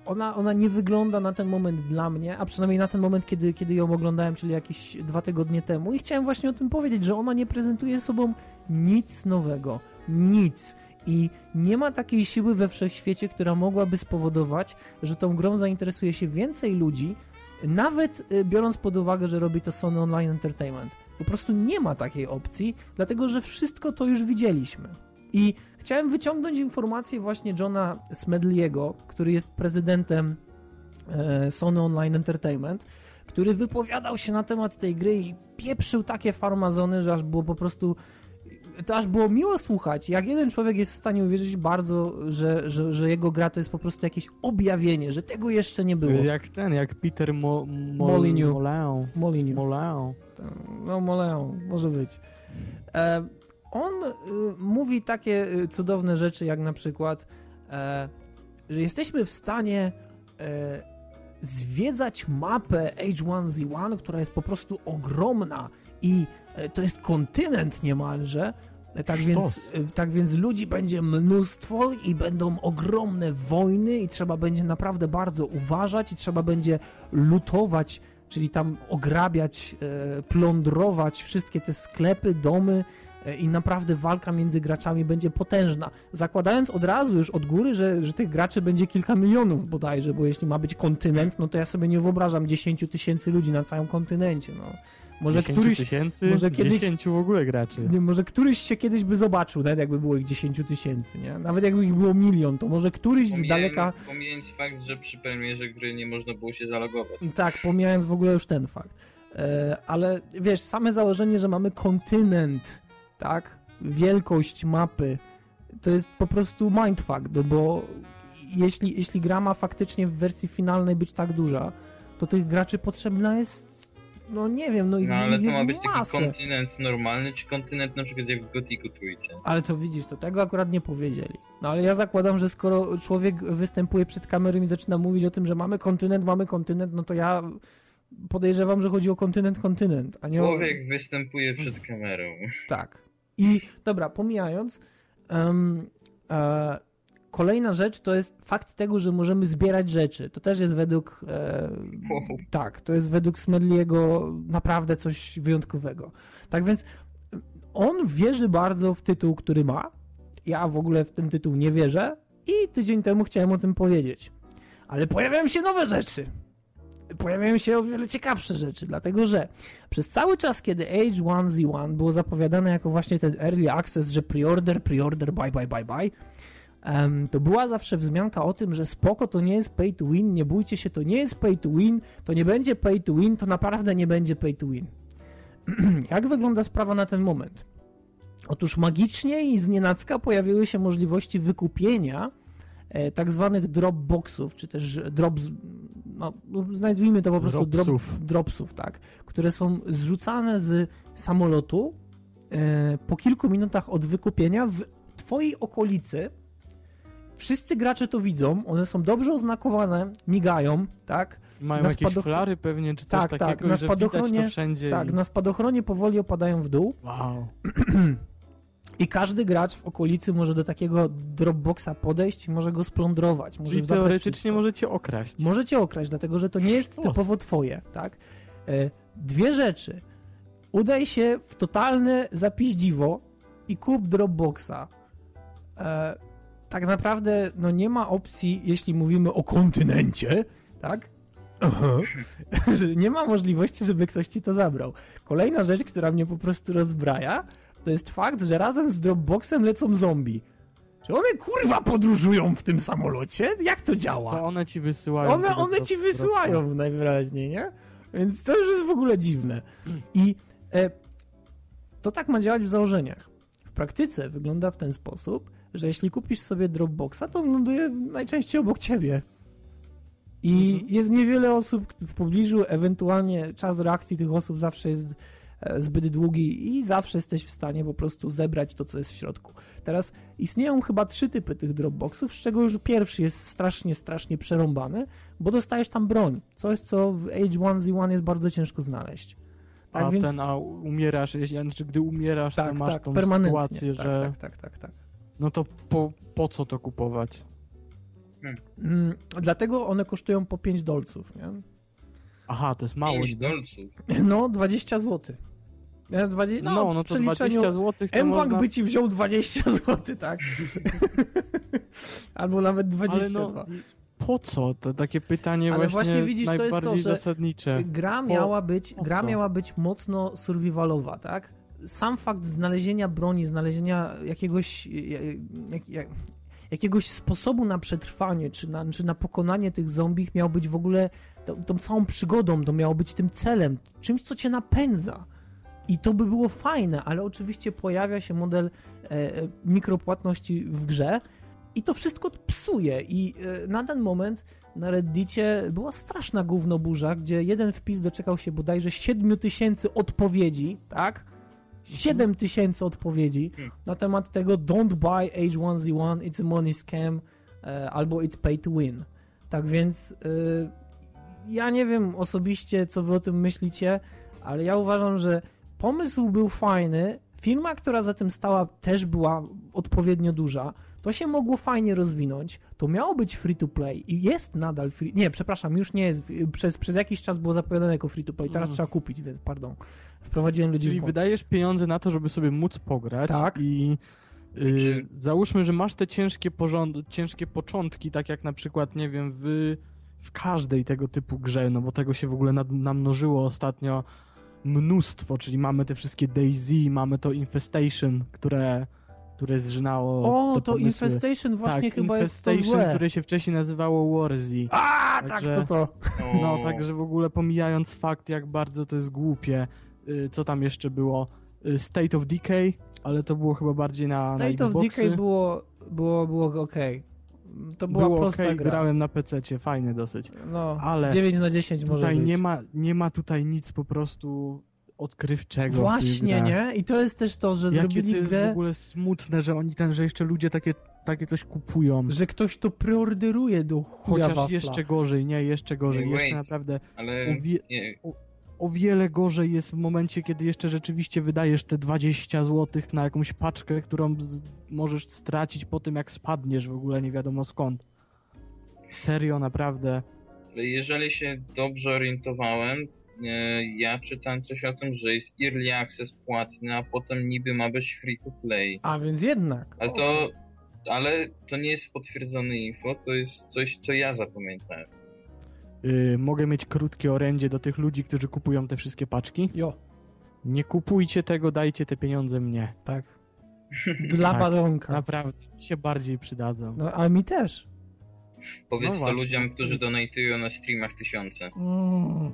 ona, ona nie wygląda na ten moment dla mnie, a przynajmniej na ten moment, kiedy, kiedy ją oglądałem, czyli jakieś dwa tygodnie temu i chciałem właśnie o tym powiedzieć, że ona nie prezentuje sobą nic nowego. Nic. I nie ma takiej siły we wszechświecie, która mogłaby spowodować, że tą grą zainteresuje się więcej ludzi, nawet y, biorąc pod uwagę, że robi to Sony Online Entertainment. Po prostu nie ma takiej opcji, dlatego że wszystko to już widzieliśmy. I chciałem wyciągnąć informację właśnie Johna Smedley'ego, który jest prezydentem e, Sony Online Entertainment, który wypowiadał się na temat tej gry i pieprzył takie farmazony, że aż było po prostu to aż było miło słuchać, jak jeden człowiek jest w stanie uwierzyć bardzo, że, że, że jego gra to jest po prostu jakieś objawienie, że tego jeszcze nie było. Jak ten, jak Peter Mo, Mo, Molyneux. Moleu. Moleu. No, Moleon, może być. E, on y, mówi takie y, cudowne rzeczy, jak na przykład, e, że jesteśmy w stanie e, zwiedzać mapę H1Z1, która jest po prostu ogromna i e, to jest kontynent niemalże. Tak więc, Sztos. tak więc ludzi będzie mnóstwo i będą ogromne wojny i trzeba będzie naprawdę bardzo uważać i trzeba będzie lutować czyli tam ograbiać, plądrować wszystkie te sklepy, domy i naprawdę walka między graczami będzie potężna. Zakładając od razu już od góry, że, że tych graczy będzie kilka milionów bodajże, bo jeśli ma być kontynent, no to ja sobie nie wyobrażam 10 tysięcy ludzi na całym kontynencie. No. Może 10 któryś, tysięcy, może kiedyś- 10 w ogóle graczy. nie, może któryś się kiedyś by zobaczył, nawet jakby było ich 10 tysięcy, nie? Nawet jakby ich było milion, to może któryś z daleka... Pomijając fakt, że przy premierze gry nie można było się zalogować. Tak, pomijając w ogóle już ten fakt. E, ale wiesz, same założenie, że mamy kontynent, tak? Wielkość mapy, to jest po prostu mindfuck, no bo jeśli, jeśli gra ma faktycznie w wersji finalnej być tak duża, to tych graczy potrzebna jest, no nie wiem, no, ich- No ale to ma być taki masę. kontynent normalny, czy kontynent na przykład jak w Gotiku trójce? Ale to widzisz, to tego akurat nie powiedzieli. No ale ja zakładam, że skoro człowiek występuje przed kamerą i zaczyna mówić o tym, że mamy kontynent, mamy kontynent, no to ja podejrzewam, że chodzi o kontynent, kontynent, a nie o... Człowiek występuje przed kamerą. Tak. I dobra, pomijając, em, e, kolejna rzecz to jest fakt tego, że możemy zbierać rzeczy. To też jest według. E, Wow. Tak, to jest według Smedliego naprawdę coś wyjątkowego. Tak więc on wierzy bardzo w tytuł, który ma. Ja w ogóle w ten tytuł nie wierzę i tydzień temu chciałem o tym powiedzieć. Ale pojawiają się nowe rzeczy. Pojawiają się o wiele ciekawsze rzeczy, dlatego że przez cały czas, kiedy H1Z1 było zapowiadane jako właśnie ten early access, że preorder, preorder, bye, bye, bye, bye, to była zawsze wzmianka o tym, że spoko, to nie jest pay to win, nie bójcie się, to nie jest pay to win, to nie będzie pay to win, to naprawdę nie będzie pay to win. Jak wygląda sprawa na ten moment? Otóż magicznie i znienacka pojawiły się możliwości wykupienia e, tak zwanych dropboxów, czy też drop, no, nazwijmy to po prostu drop, Dropsów. dropsów, tak, które są zrzucane z samolotu e, po kilku minutach od wykupienia w twojej okolicy. Wszyscy gracze to widzą, one są dobrze oznakowane, migają, tak? Mają Na jakieś spadoch- flary pewnie, czy coś Tak, tak, takiego, na że widać spadochronie- wszędzie. Tak, i... na spadochronie powoli opadają w dół Wow. i każdy gracz w okolicy może do takiego dropboxa podejść i może go splądrować. Może Czyli teoretycznie możecie okraść. Możecie okraść, dlatego że to nie jest typowo twoje, tak? E, Dwie rzeczy. Udaj się w totalne zapiździwo i kup Dropboxa. E, tak naprawdę no nie ma opcji, jeśli mówimy o kontynencie, tak? Nie ma możliwości, żeby ktoś ci to zabrał. Kolejna rzecz, która mnie po prostu rozbraja, to jest fakt, że razem z Dropboxem lecą zombie. Czy one kurwa podróżują w tym samolocie? Jak to działa? To one ci wysyłają. One, one ci wysyłają najwyraźniej, nie? Więc to już jest w ogóle dziwne. I e, to tak ma działać w założeniach. W praktyce wygląda w ten sposób, że jeśli kupisz sobie Dropboxa, to on ląduje najczęściej obok ciebie. I Mhm. jest niewiele osób w pobliżu, ewentualnie czas reakcji tych osób zawsze jest zbyt długi i zawsze jesteś w stanie po prostu zebrać to, co jest w środku. Teraz istnieją chyba trzy typy tych Dropboxów, z czego już pierwszy jest strasznie, strasznie przerąbany, bo dostajesz tam broń. Coś, co w H1Z1 jest bardzo ciężko znaleźć. Tak a więc... ten, a umierasz, jeśli, znaczy gdy umierasz, tak, to masz tak, tą permanentnie. sytuację, tak, że tak, tak, tak, tak. no to po, po co to kupować? Mm, dlatego one kosztują po 5 dolców, nie? Aha, to jest mało. 5 niby. dolców. No, 20 zł. Ja 20, No, no, no, to przeliczeniu 20 zł M-Bank można... by ci wziął 20 zł, tak? Albo nawet 22. Ale no, po co? To takie pytanie Ale właśnie, właśnie widzisz, to jest to, że zasadnicze. Gra miała być, po gra co? miała być mocno survivalowa, tak? Sam fakt znalezienia broni, znalezienia jakiegoś, jak, jak, jakiegoś sposobu na przetrwanie, czy na, czy na pokonanie tych zombie miał być w ogóle tą, tą całą przygodą, to miało być tym celem, czymś, co cię napędza. I to by było fajne, ale oczywiście pojawia się model e, e, mikropłatności w grze i to wszystko psuje. I e, na ten moment na Reddicie była straszna gównoburza, gdzie jeden wpis doczekał się bodajże 7 tysięcy odpowiedzi, tak? 7 tysięcy odpowiedzi na temat tego don't buy H1Z1, it's a money scam e, albo it's pay to win. Tak więc e, ja nie wiem osobiście, co wy o tym myślicie, ale ja uważam, że pomysł był fajny, firma, która za tym stała też była odpowiednio duża, to się mogło fajnie rozwinąć, to miało być free to play i jest nadal free, nie, przepraszam, już nie jest, przez, przez jakiś czas było zapowiadane jako free to play, teraz Mm. trzeba kupić, więc pardon, wprowadziłem ludzi Czyli w błąd. wydajesz pieniądze na to, żeby sobie móc pograć Tak. i y, Czy- załóżmy, że masz te ciężkie, porząd- ciężkie początki, tak jak na przykład, nie wiem, w, w każdej tego typu grze, no bo tego się w ogóle nad, namnożyło ostatnio mnóstwo, czyli mamy te wszystkie Daisy, mamy to Infestation, które, które zżynało O, te to. Infestation właśnie tak, chyba jest to Infestation, złe. które się wcześniej nazywało Warzy. A, tak, Także- to to. No, także w ogóle pomijając fakt, jak bardzo to jest głupie, y, co tam jeszcze było? Y, State of Decay, ale to było chyba bardziej na, na State of Xboxy. Decay było, było, było okej. To była było prosta okej, gra. grałem na PC, fajny dosyć. No, ale 9 na 10 może Tutaj być. nie ma, nie ma tutaj nic po prostu odkrywczego. w Właśnie, nie? I to jest też to, że Jakie zrobili to jest w grę, ogóle smutne, że oni ten, że jeszcze ludzie takie, takie coś kupują. że ktoś to preorderuje do chuja Chociaż wafla. jeszcze gorzej, nie, jeszcze gorzej. Wait. Jeszcze naprawdę ale o, wie, nie, o wiele gorzej jest w momencie, kiedy jeszcze rzeczywiście wydajesz te 20 zł na jakąś paczkę, którą z, możesz stracić po tym, jak spadniesz w ogóle nie wiadomo skąd. Serio, naprawdę. jeżeli się dobrze orientowałem, e, ja czytałem coś o tym, że jest Early Access płatny, a potem niby ma być free to play. A więc jednak. Ale to, ale to nie jest potwierdzone info, to jest coś, co ja zapamiętałem. Yy, mogę mieć krótkie orędzie do tych ludzi, którzy kupują te wszystkie paczki. Jo, Nie kupujcie tego, dajcie te pieniądze mnie. tak. Dla Tak, badonka. Naprawdę, mi się bardziej przydadzą. No, ale mi też. Powiedz No to ludziom, którzy donatują na streamach tysiące. Mm.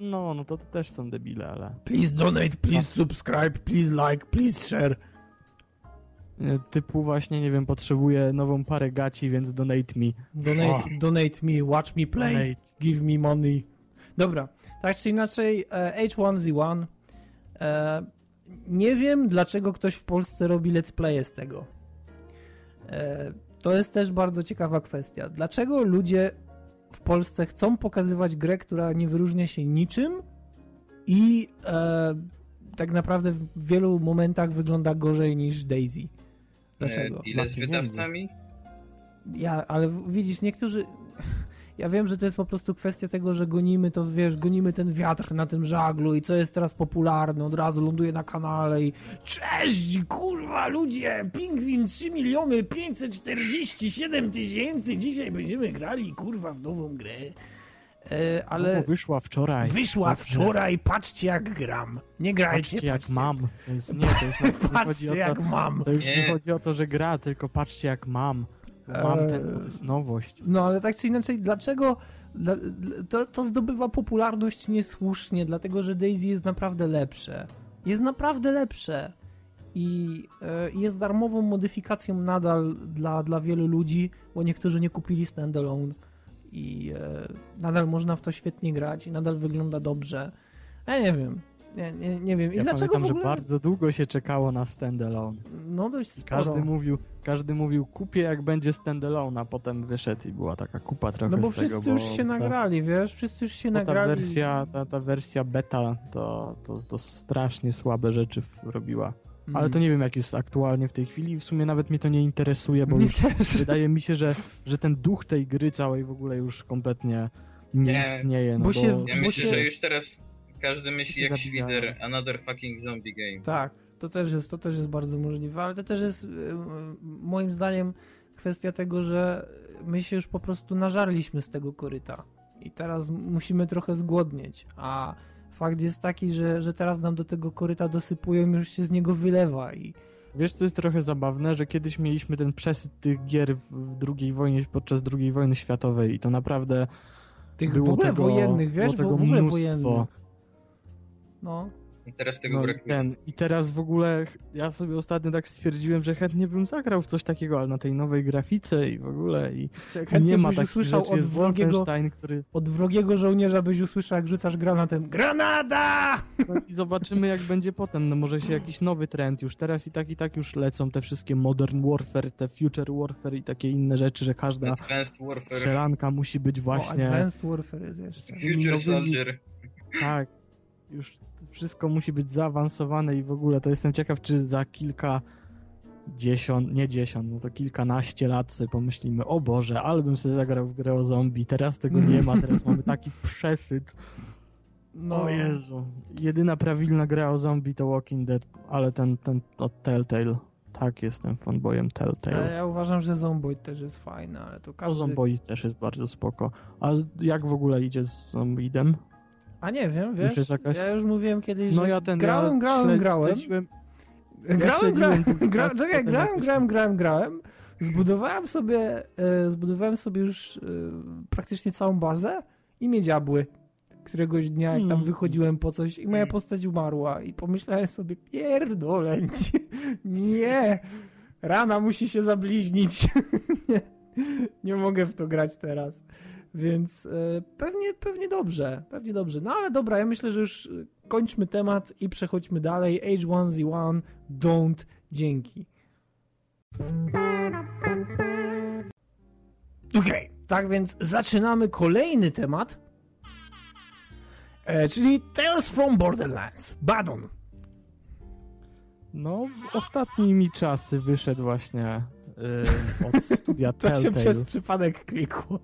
No, no to, to też są debile, ale... Please donate, please subscribe, please like, please share. Yy, Typu właśnie, nie wiem, potrzebuję nową parę gaci, więc donate me. Donate, donate me, watch me play, Donate. give me money. Dobra, tak czy inaczej, e, H1Z1. E, nie wiem, dlaczego ktoś w Polsce robi let's playe z tego. E, to jest też bardzo ciekawa kwestia. Dlaczego ludzie w Polsce chcą pokazywać grę, która nie wyróżnia się niczym i e, tak naprawdę w wielu momentach wygląda gorzej niż Daisy? Dlaczego? E, Deal Dla z wydawcami? Ja, ale widzisz, niektórzy. Ja wiem, że to jest po prostu kwestia tego, że gonimy to, wiesz, gonimy ten wiatr na tym żaglu i co jest teraz popularne, od razu ląduje na kanale i cześć, kurwa, ludzie, Pingwin 3 miliony 547 tysięcy, dzisiaj będziemy grali, kurwa, w nową grę. E, Ale ale wyszła wczoraj. wyszła Dobrze. wczoraj, patrzcie jak gram. Nie grajcie, Patrzcie jak patrzcie. mam. To jest, nie, to już Patrzcie jak mam. to już nie Nie. chodzi o to, że gra, tylko patrzcie jak mam. Mam ten, bo to jest nowość. No ale tak czy inaczej, dlaczego dla, dla- to, to zdobywa popularność niesłusznie? Dlatego, że Daisy jest naprawdę lepsze. Jest naprawdę lepsze. I e, jest darmową modyfikacją nadal dla, dla wielu ludzi, bo niektórzy nie kupili standalone. I e, nadal można w to świetnie grać i nadal wygląda dobrze. Ja nie wiem. Nie, nie, nie wiem. I Ja dlaczego pamiętam, ogóle... że bardzo długo się czekało na standalone. No dość sporo. Każdy mówił, każdy mówił kupię jak będzie standalone, a potem wyszedł i była taka kupa trochę No bo z tego, wszyscy bo już się ta- nagrali, wiesz? Wszyscy już się bo ta nagrali. wersja, ta, ta wersja beta to, to, to strasznie słabe rzeczy robiła. Mm. Ale to nie wiem jak jest aktualnie w tej chwili. W sumie nawet mnie to nie interesuje, bo Mnie już też. wydaje mi się, że, że ten duch tej gry całej w ogóle już kompletnie nie, Nie. istnieje. No Bo bo się- Ja Bo myślę, się- że już teraz każdy myśli jak świder, another fucking zombie game. Tak, to też jest, to też jest bardzo możliwe, ale to też jest e, moim zdaniem kwestia tego, że my się już po prostu nażarliśmy z tego koryta i teraz musimy trochę zgłodnieć, a fakt jest taki, że, że teraz nam do tego koryta dosypują, już się z niego wylewa i Wiesz, co jest trochę zabawne, że kiedyś mieliśmy ten przesyt tych gier w- drugiej wojnie, podczas II wojny światowej i to naprawdę tych Było w ogóle tego- wojennych, wiesz, było tego w ogóle mnóstwo. wojennych. No, I teraz tego no, i brakuje. ten, I teraz w ogóle ja sobie ostatnio tak stwierdziłem, że chętnie bym zagrał w coś takiego, ale na tej nowej grafice i w ogóle i chętnie nie ma byś takich usłyszał rzeczy, od jest wrogiego, który... od wrogiego żołnierza byś usłyszał, jak rzucasz granatem. Granada! No i zobaczymy jak będzie potem, no może się jakiś nowy trend już, teraz i tak i tak już lecą te wszystkie Modern Warfare, te Future Warfare i takie inne rzeczy, że każda Advanced Warfare, strzelanka musi być O, właśnie... Advanced Warfare jest jeszcze. Future Soldier. Tak, już wszystko musi być zaawansowane i w ogóle to jestem ciekaw, czy za kilka dziesiąt, nie dziesiąt, no to kilkanaście lat sobie pomyślimy, o Boże, ale bym sobie zagrał w grę o zombie, teraz tego nie ma, teraz mamy taki przesyt. No, O Jezu. Jedyna prawilna gra o zombie to Walking Dead, ale ten, ten od Telltale. Tak, jestem fanboyem Ale Telltale. ja uważam, że Zomboid też jest fajny, ale to O każdy... Zombie też jest bardzo spoko. A jak w ogóle idzie z Zombidem? A nie wiem, wiesz, jest jakaś- ja już mówiłem kiedyś, No że ja ten grałem, ja grałem, grałem, śledziłem- grałem, śledziłem grałem, gra, czekaj, grałem, grałem, grałem, grałem, zbudowałem sobie, e, zbudowałem sobie już e, praktycznie całą bazę i mnie dziabły. Któregoś dnia, jak tam Mm. wychodziłem po coś i moja Mm. postać umarła i pomyślałem sobie, pierdolę, nie, nie, rana musi się zabliźnić, nie, nie mogę w to grać teraz. Więc e, pewnie, pewnie dobrze, pewnie dobrze. No ale dobra, ja myślę, że już e, kończmy temat i przechodźmy dalej. H1Z1, don't, dzięki. Okej, tak więc zaczynamy kolejny temat, e, czyli Tales from Borderlands, Badon. No, ostatnimi czasy wyszedł właśnie y, od studia To się Telltale. przez przypadek klikło.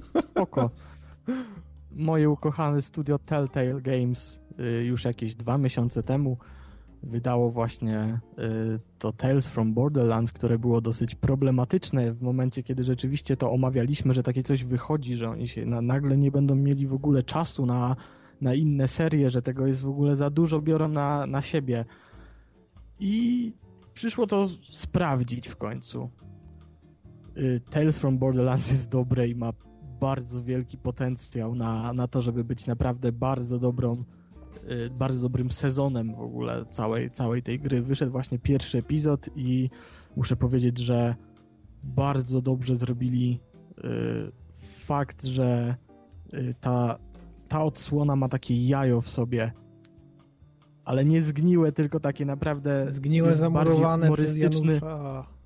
Spoko. Moje ukochane studio Telltale Games y, już jakieś dwa miesiące temu wydało właśnie y, to Tales from Borderlands, które było dosyć problematyczne w momencie, kiedy rzeczywiście to omawialiśmy, że takie coś wychodzi, że oni się na, nagle nie będą mieli w ogóle czasu na, na inne serie, że tego jest w ogóle za dużo, biorą na, na siebie. I przyszło to sprawdzić w końcu. Y, Tales from Borderlands jest dobre i ma bardzo wielki potencjał na, na to, żeby być naprawdę bardzo dobrą, y, bardzo dobrym sezonem w ogóle całej, całej tej gry. Wyszedł właśnie pierwszy epizod i muszę powiedzieć, że bardzo dobrze zrobili y, fakt, że y, ta, ta odsłona ma takie jajo w sobie, ale nie zgniłe, tylko takie naprawdę Zgniłe, zamurowane przez. Janusza.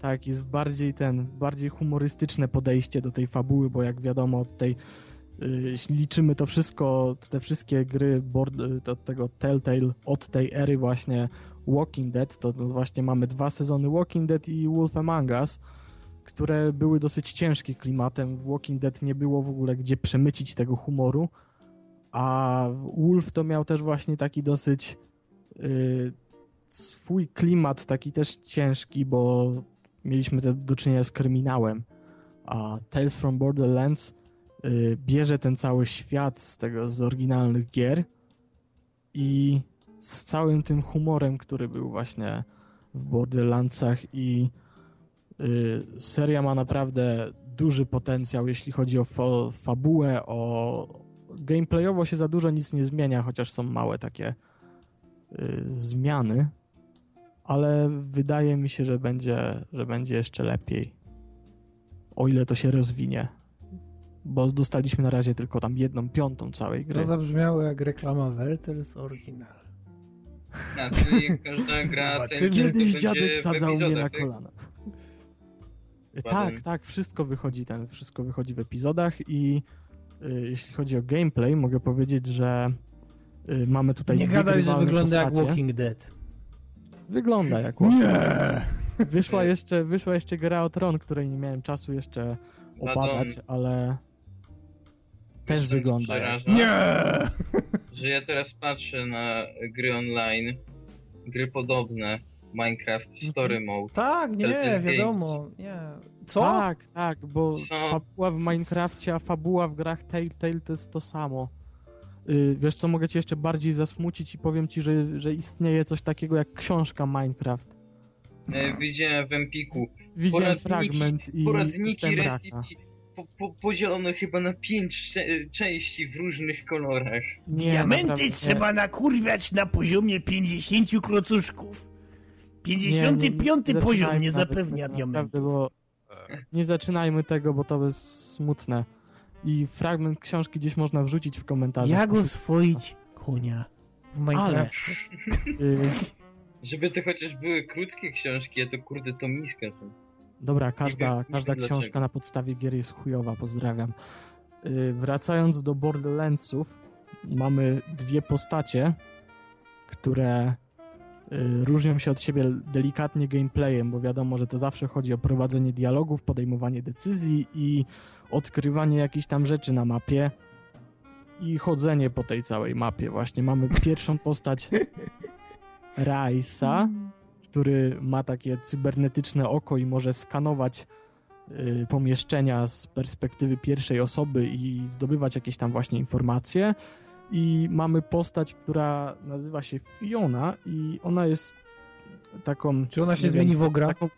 Tak, jest bardziej ten, bardziej humorystyczne podejście do tej fabuły, bo jak wiadomo, od tej, y, liczymy to wszystko, te wszystkie gry board, y, do tego Telltale od tej ery właśnie Walking Dead, to właśnie mamy dwa sezony Walking Dead i Wolf Among Us, które były dosyć ciężkie klimatem. W Walking Dead nie było w ogóle gdzie przemycić tego humoru, a Wolf to miał też właśnie taki dosyć y, swój klimat, taki też ciężki, bo mieliśmy te do czynienia z kryminałem, a Tales from Borderlands y, bierze ten cały świat z tego, z oryginalnych gier i z całym tym humorem, który był właśnie w Borderlandsach i y, seria ma naprawdę duży potencjał, jeśli chodzi o fa- fabułę, o gameplayowo się za dużo nic nie zmienia, chociaż są małe takie zmiany, ale wydaje mi się, że będzie, że będzie jeszcze lepiej. O ile to się rozwinie. Bo dostaliśmy na razie tylko tam jedną piątą całej gry. To zabrzmiało jak reklama Wertels Original. A, czyli każda gra ten Kiedyś dziadek sadzał mnie na tak? kolana. Tak, tak, wszystko wychodzi ten, wszystko wychodzi w epizodach i y, jeśli chodzi o gameplay, mogę powiedzieć, że y, mamy tutaj Nie gadaj, że wygląda jak postacie. Walking Dead. Wygląda jak Walking Nie! Wyszła jeszcze, wyszła jeszcze gra o Tron, której nie miałem czasu jeszcze obadać, ale też mnie wygląda jak... przeraża? Nie! Że ja teraz patrzę na gry online, gry podobne, Minecraft Story Mode. Tak, nie, Telltale wiadomo. Nie. Co? Tak, tak, bo Co? fabuła w Minecrafcie, a fabuła w grach Telltale to jest to samo. Yy, wiesz co, mogę cię jeszcze bardziej zasmucić i powiem ci, że, że istnieje coś takiego jak książka Minecraft. E, Widziałem w Empiku Widziałem Poradniki- fragment i poradniki recipe po, po, podzielone chyba na pięć części w różnych kolorach. Nie, Diamenty naprawdę, trzeba nakurwiać na poziomie 50 klocuszków. nie, 55 poziom nie zapewnia tego, diamentów. Naprawdę, bo Tak. nie zaczynajmy tego, bo to jest smutne. I fragment książki gdzieś można wrzucić w komentarzach. Jak oswoić konia w Minecrafcie? Yy, Żeby to chociaż były krótkie książki, a to kurde to miska są. Dobra, Nie każda, wiem- nie każda książka dlaczego. na podstawie gier jest chujowa, pozdrawiam. Yy, wracając do Borderlandsów, mamy dwie postacie, które yy, różnią się od siebie delikatnie gameplayem, bo wiadomo, że to zawsze chodzi o prowadzenie dialogów, podejmowanie decyzji i odkrywanie jakichś tam rzeczy na mapie i chodzenie po tej całej mapie. Właśnie mamy pierwszą postać Raisa, który ma takie cybernetyczne oko i może skanować y, pomieszczenia z perspektywy pierwszej osoby i zdobywać jakieś tam właśnie informacje. i mamy postać, która nazywa się Fiona i ona jest taką... Czy ona się nie zmieni wiem, w ogra? Taką...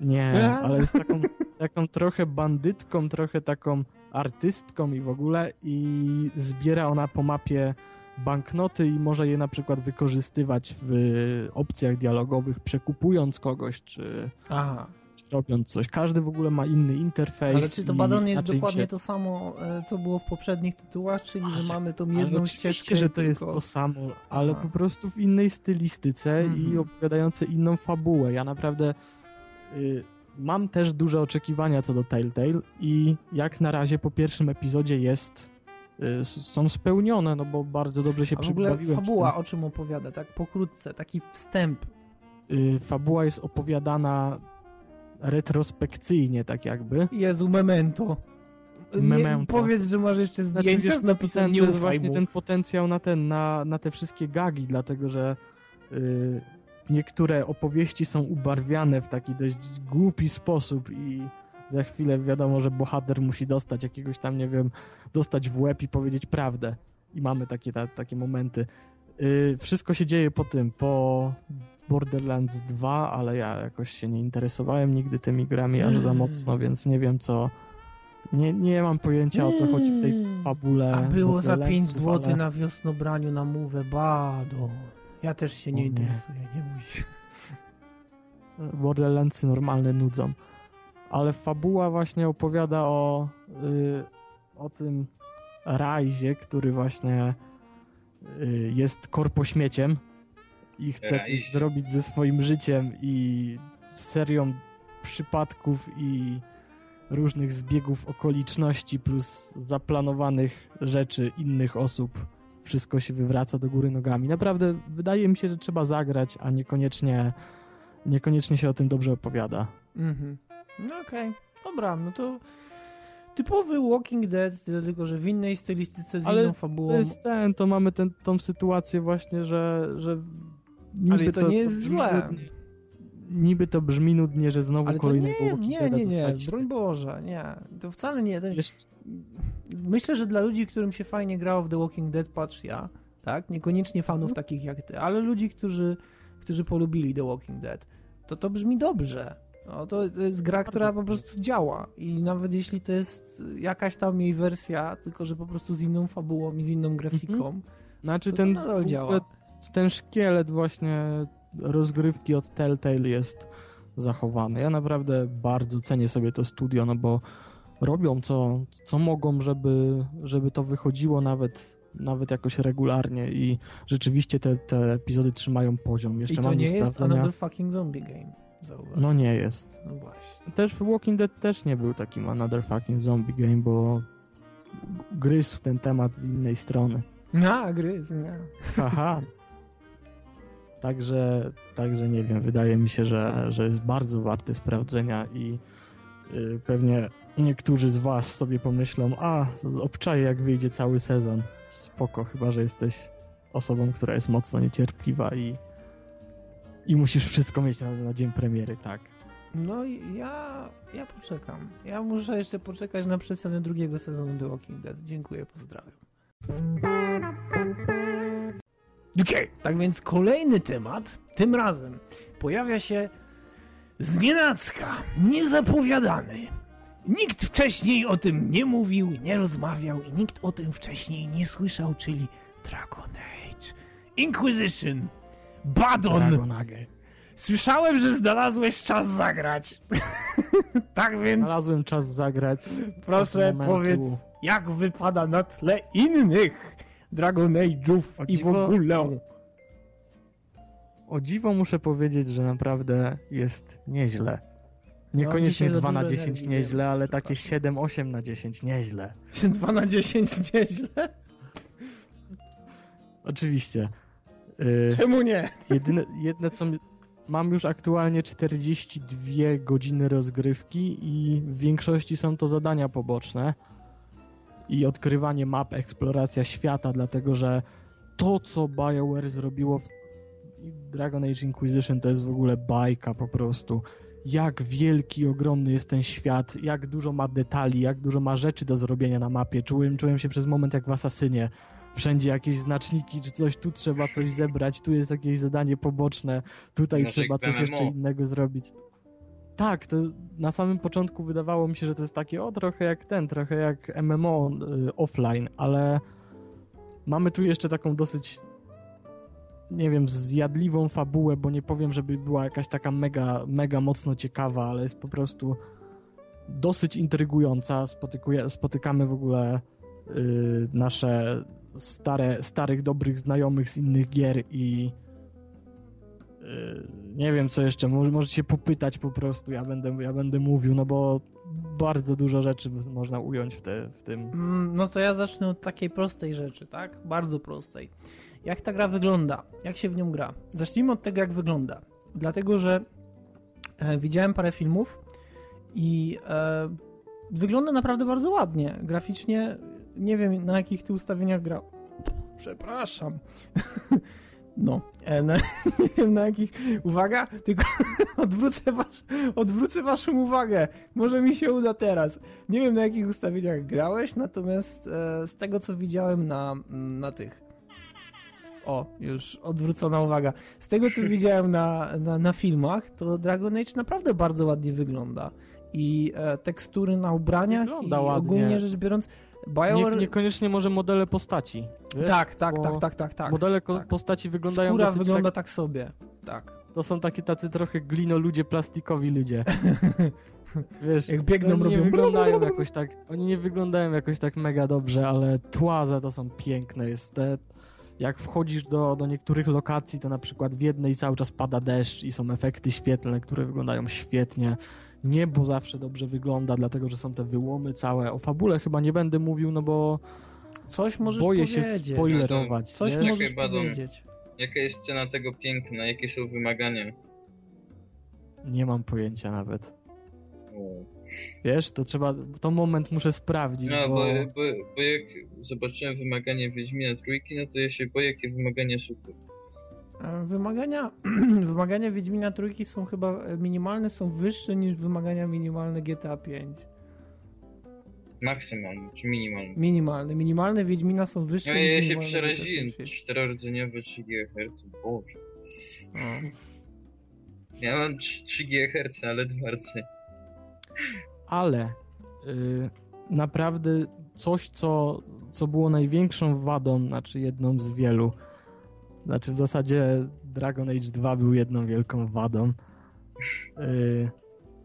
Nie, ale jest taką, taką trochę bandytką, trochę taką artystką i w ogóle i zbiera ona po mapie banknoty i może je na przykład wykorzystywać w opcjach dialogowych, przekupując kogoś, czy, czy robiąc coś. Każdy w ogóle ma inny interfejs. Ale czy to i badanie jest dokładnie się... to samo, e, co było w poprzednich tytułach, czyli że Ale- mamy tą jedną ścieżkę że to jest tylko- to samo, ale Aha. po prostu w innej stylistyce i Mhm. opowiadające inną fabułę. Ja naprawdę y, mam też duże oczekiwania co do Telltale i jak na razie po pierwszym epizodzie jest y, są spełnione, no bo bardzo dobrze się A w ogóle fabuła o czym opowiada, tak pokrótce, taki wstęp. Y, fabuła jest opowiadana retrospekcyjnie, tak jakby. Jezu, memento. Nie, Memento. powiedz, że masz jeszcze Znaczy, zdjęcia wiesz z co, napisem ten, nie to jest właśnie ten potencjał na ten, na, na te wszystkie gagi, dlatego że y, niektóre opowieści są ubarwiane w taki dość głupi sposób i za chwilę wiadomo, że bohater musi dostać jakiegoś tam, nie wiem, dostać w łeb i powiedzieć prawdę. I mamy takie, ta, takie momenty. Y, wszystko się dzieje po tym, po Borderlands 2, ale ja jakoś się nie interesowałem nigdy tymi grami aż za Mm. mocno, więc nie wiem co... Nie, nie mam pojęcia o co chodzi w tej Mm. fabule. A było za 5 Borderlandsów, zł ale- na wiosnobraniu na mówę, bado. Ja też się nie nie. interesuję, nie bój się. Borderlandsy normalne nudzą. Ale fabuła właśnie opowiada o, y, o tym Rajzie, który właśnie y, jest korpośmieciem i chce coś zrobić ze swoim życiem i serią przypadków i różnych zbiegów okoliczności plus zaplanowanych rzeczy innych osób. Wszystko się wywraca do góry nogami. Naprawdę wydaje mi się, że trzeba zagrać, a niekoniecznie niekoniecznie się o tym dobrze opowiada. Mhm. No okej, dobra, no to typowy Walking Dead, tylko, że w innej stylistyce z Ale inną fabułą. To jest ten, to mamy ten, tą sytuację właśnie, że, że niby Ale to nie jest złe. nudnie- Niby to brzmi nudnie, że znowu Ale to kolejnego nie, Walking nie, Deada nie, nie, dostaliśmy. broń Boże, nie. To wcale nie. To... Wiesz, Myślę, że dla ludzi, którym się fajnie grało w The Walking Dead, patrz ja, tak? Niekoniecznie fanów Mhm. takich jak ty, ale ludzi, którzy, którzy polubili The Walking Dead, to to brzmi dobrze. No, to, to jest gra, która po prostu działa i nawet jeśli to jest jakaś tam jej wersja, tylko że po prostu z inną fabułą i z inną grafiką, znaczy to ten, to nadal w ogóle działa. ten szkielet właśnie rozgrywki od Telltale jest zachowany. Ja naprawdę bardzo cenię sobie to studio, no bo robią co, co mogą, żeby, żeby to wychodziło nawet, nawet jakoś regularnie i rzeczywiście te, te epizody trzymają poziom. Jeszcze I to nie jest another fucking zombie game. Zauważ. No nie jest. no właśnie. Też w Walking Dead też nie był takim another fucking zombie game, bo gryzł ten temat z innej strony. Na, gry, nie. Haha. Także, także nie wiem, wydaje mi się, że, że jest bardzo warty sprawdzenia i pewnie niektórzy z was sobie pomyślą, a z- obczaję jak wyjdzie cały sezon. Spoko, chyba że jesteś osobą, która jest mocno niecierpliwa i, i musisz wszystko mieć na, na dzień premiery, tak. No i ja, ja poczekam. Ja muszę jeszcze poczekać na przecenę drugiego sezonu The Walking Dead. Dziękuję, pozdrawiam. Okej, tak więc kolejny temat, tym razem pojawia się znienacka, niezapowiadany. Nikt wcześniej o tym nie mówił, nie rozmawiał i nikt o tym wcześniej nie słyszał, czyli Dragon Age. Inquisition. Badon. Słyszałem, że znalazłeś czas zagrać. tak więc Znalazłem czas zagrać. proszę powiedz, jak wypada na tle innych Dragon Age'ów i w ogóle. O dziwo muszę powiedzieć, że naprawdę jest nieźle. Niekoniecznie dzisiaj za 2 na dużo 10 energii nieźle, miałem, ale takie przepraszam. 7-8 na 10 nieźle. 2 na 10 nieźle? Oczywiście. Y, Czemu nie? jedyne, jedne co... Mam już aktualnie 42 godziny rozgrywki i w większości są to zadania poboczne i odkrywanie map, eksploracja świata, dlatego że to, co BioWare zrobiło w Dragon Age Inquisition to jest w ogóle bajka po prostu. Jak wielki, ogromny jest ten świat, jak dużo ma detali, jak dużo ma rzeczy do zrobienia na mapie. Czułem, czułem się przez moment jak w Asasynie. wszędzie jakieś znaczniki, czy coś, tu trzeba coś zebrać, tu jest jakieś zadanie poboczne, tutaj Znaczy, trzeba coś jeszcze innego zrobić. Tak, to na samym początku wydawało mi się, że to jest takie, o trochę jak ten, trochę jak MMO y, offline, ale mamy tu jeszcze taką dosyć nie wiem, zjadliwą fabułę, bo nie powiem, żeby była jakaś taka mega, mega mocno ciekawa, ale jest po prostu dosyć intrygująca. Spotykuje, spotykamy w ogóle y, nasze stare, starych, dobrych znajomych z innych gier i y, nie wiem co jeszcze, może, możecie się popytać po prostu, ja będę, ja będę mówił, no bo bardzo dużo rzeczy można ująć w, te, w tym. Mm, No to ja zacznę od takiej prostej rzeczy, tak? Bardzo prostej. Jak ta gra wygląda? Jak się w nią gra? Zacznijmy od tego, jak wygląda. Dlatego, że e, widziałem parę filmów i e, wygląda naprawdę bardzo ładnie. Graficznie nie wiem, na jakich ty ustawieniach grał. Przepraszam. No, e, na, nie wiem na jakich. Uwaga, tylko odwrócę, wasz, odwrócę waszą uwagę. Może mi się uda teraz. Nie wiem na jakich ustawieniach grałeś, natomiast e, z tego co widziałem na, na tych. O, już odwrócona uwaga. Z tego co widziałem na, na, na filmach, to Dragon Age naprawdę bardzo ładnie wygląda. I e, tekstury na ubraniach Wygląda i ładnie. ogólnie rzecz biorąc, BioWare... Nie, niekoniecznie może modele postaci. wiesz? tak, tak, bo tak, tak, tak, tak. modele tak. postaci wyglądają Skóra wygląda tak, tak sobie. Tak. To są takie tacy trochę glino ludzie, plastikowi ludzie. Wiesz, Jak biegną, oni nie robią wyglądają jakoś tak, oni nie wyglądają jakoś tak mega dobrze, ale tłaze to są piękne. Jest te, jak wchodzisz do, do niektórych lokacji, to na przykład w jednej cały czas pada deszcz i są efekty świetlne, które wyglądają świetnie. Niebo zawsze dobrze wygląda, dlatego że są te wyłomy całe. O fabule chyba nie będę mówił, no bo Coś możesz boję powiedzieć. się spoilerować. Coś nie? Możesz powiedzieć. Jaka jest cena tego piękna? Jakie są wymagania? nie mam pojęcia nawet. Wiesz, to trzeba, to moment muszę sprawdzić, No, bo... bo, bo, bo jak zobaczyłem wymagania Wiedźmina Trójki, no to ja się boję, jakie wymagania są tu. E, Wymagania, wymagania Wiedźmina Trójki są chyba e, minimalne, są wyższe niż wymagania minimalne GTA 5. Maksymalnie, czy minimalnie. Minimalne. Minimalne Wiedźmina są wyższe No niż ja, ja się przeraziłem. GTA 5. Czterordzeniowe 3 GHz, boże. O. Ja mam 3, 3 GHz, ale dwa rdzenie. Ale y, naprawdę coś, co, co było największą wadą, znaczy jedną z wielu, znaczy w zasadzie Dragon Age 2 był jedną wielką wadą, y,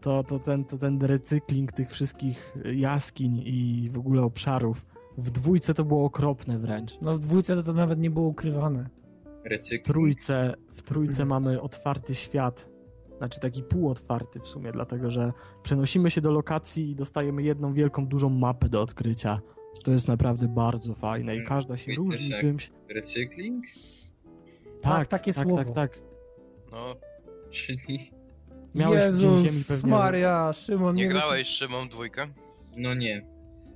to, to, ten, to ten recykling tych wszystkich jaskiń i w ogóle obszarów. W dwójce to było okropne wręcz. No w dwójce to, to nawet nie było ukrywane. W Recykling. trójce, w trójce Mhm. mamy otwarty świat, znaczy taki półotwarty w sumie, dlatego że przenosimy się do lokacji i dostajemy jedną wielką, dużą mapę do odkrycia. To jest naprawdę bardzo fajne i Mm, każda się widzisz, różni czymś. Recykling? Tak, takie tak, słowo. Tak, tak. No, Czyli... Miałeś Jezus pewnie- Maria, Szymon. nie wiesz, grałeś Szymon dwójkę? No nie.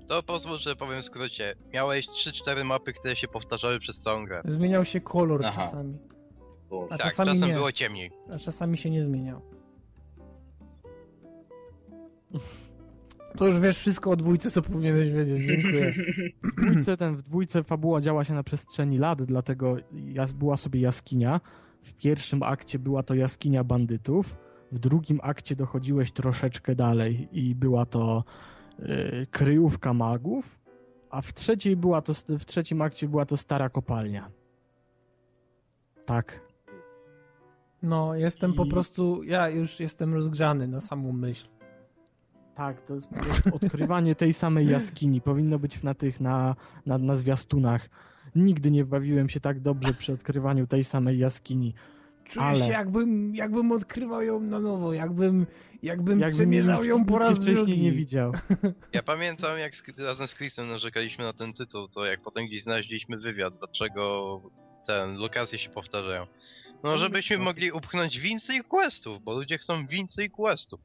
To pozwól, że powiem w skrócie. Miałeś 3-4 mapy, które się powtarzały przez całą grę. Zmieniał się kolor Aha. czasami, A tak, czasami czasem nie. było ciemniej. a czasami się nie zmieniał. To już wiesz wszystko o dwójce, co powinieneś wiedzieć. Dziękuję. W dwójce, ten, w dwójce fabuła działa się na przestrzeni lat, dlatego jas, była sobie jaskinia. W pierwszym akcie była to jaskinia bandytów, w drugim akcie dochodziłeś troszeczkę dalej i była to y, kryjówka magów, a w trzeciej była to, w trzecim akcie była to stara kopalnia. Tak. No, jestem po I- prostu, ja już jestem rozgrzany na samą myśl. Tak, to jest po prostu odkrywanie tej samej jaskini. Powinno być na tych, na, na, na zwiastunach. Nigdy nie bawiłem się tak dobrze przy odkrywaniu tej samej jaskini. Czuję Ale- się jakbym, jakbym odkrywał ją na nowo, jakbym, jakbym Jakbym przemierzał ją po raz wcześniej drugi. nie widział. Ja pamiętam, jak z, razem z Chrisem narzekaliśmy na ten tytuł, to jak potem gdzieś znaleźliśmy wywiad, dlaczego ten lokacje się powtarzają. No, żebyśmy mogli upchnąć więcej questów, bo ludzie chcą więcej questów.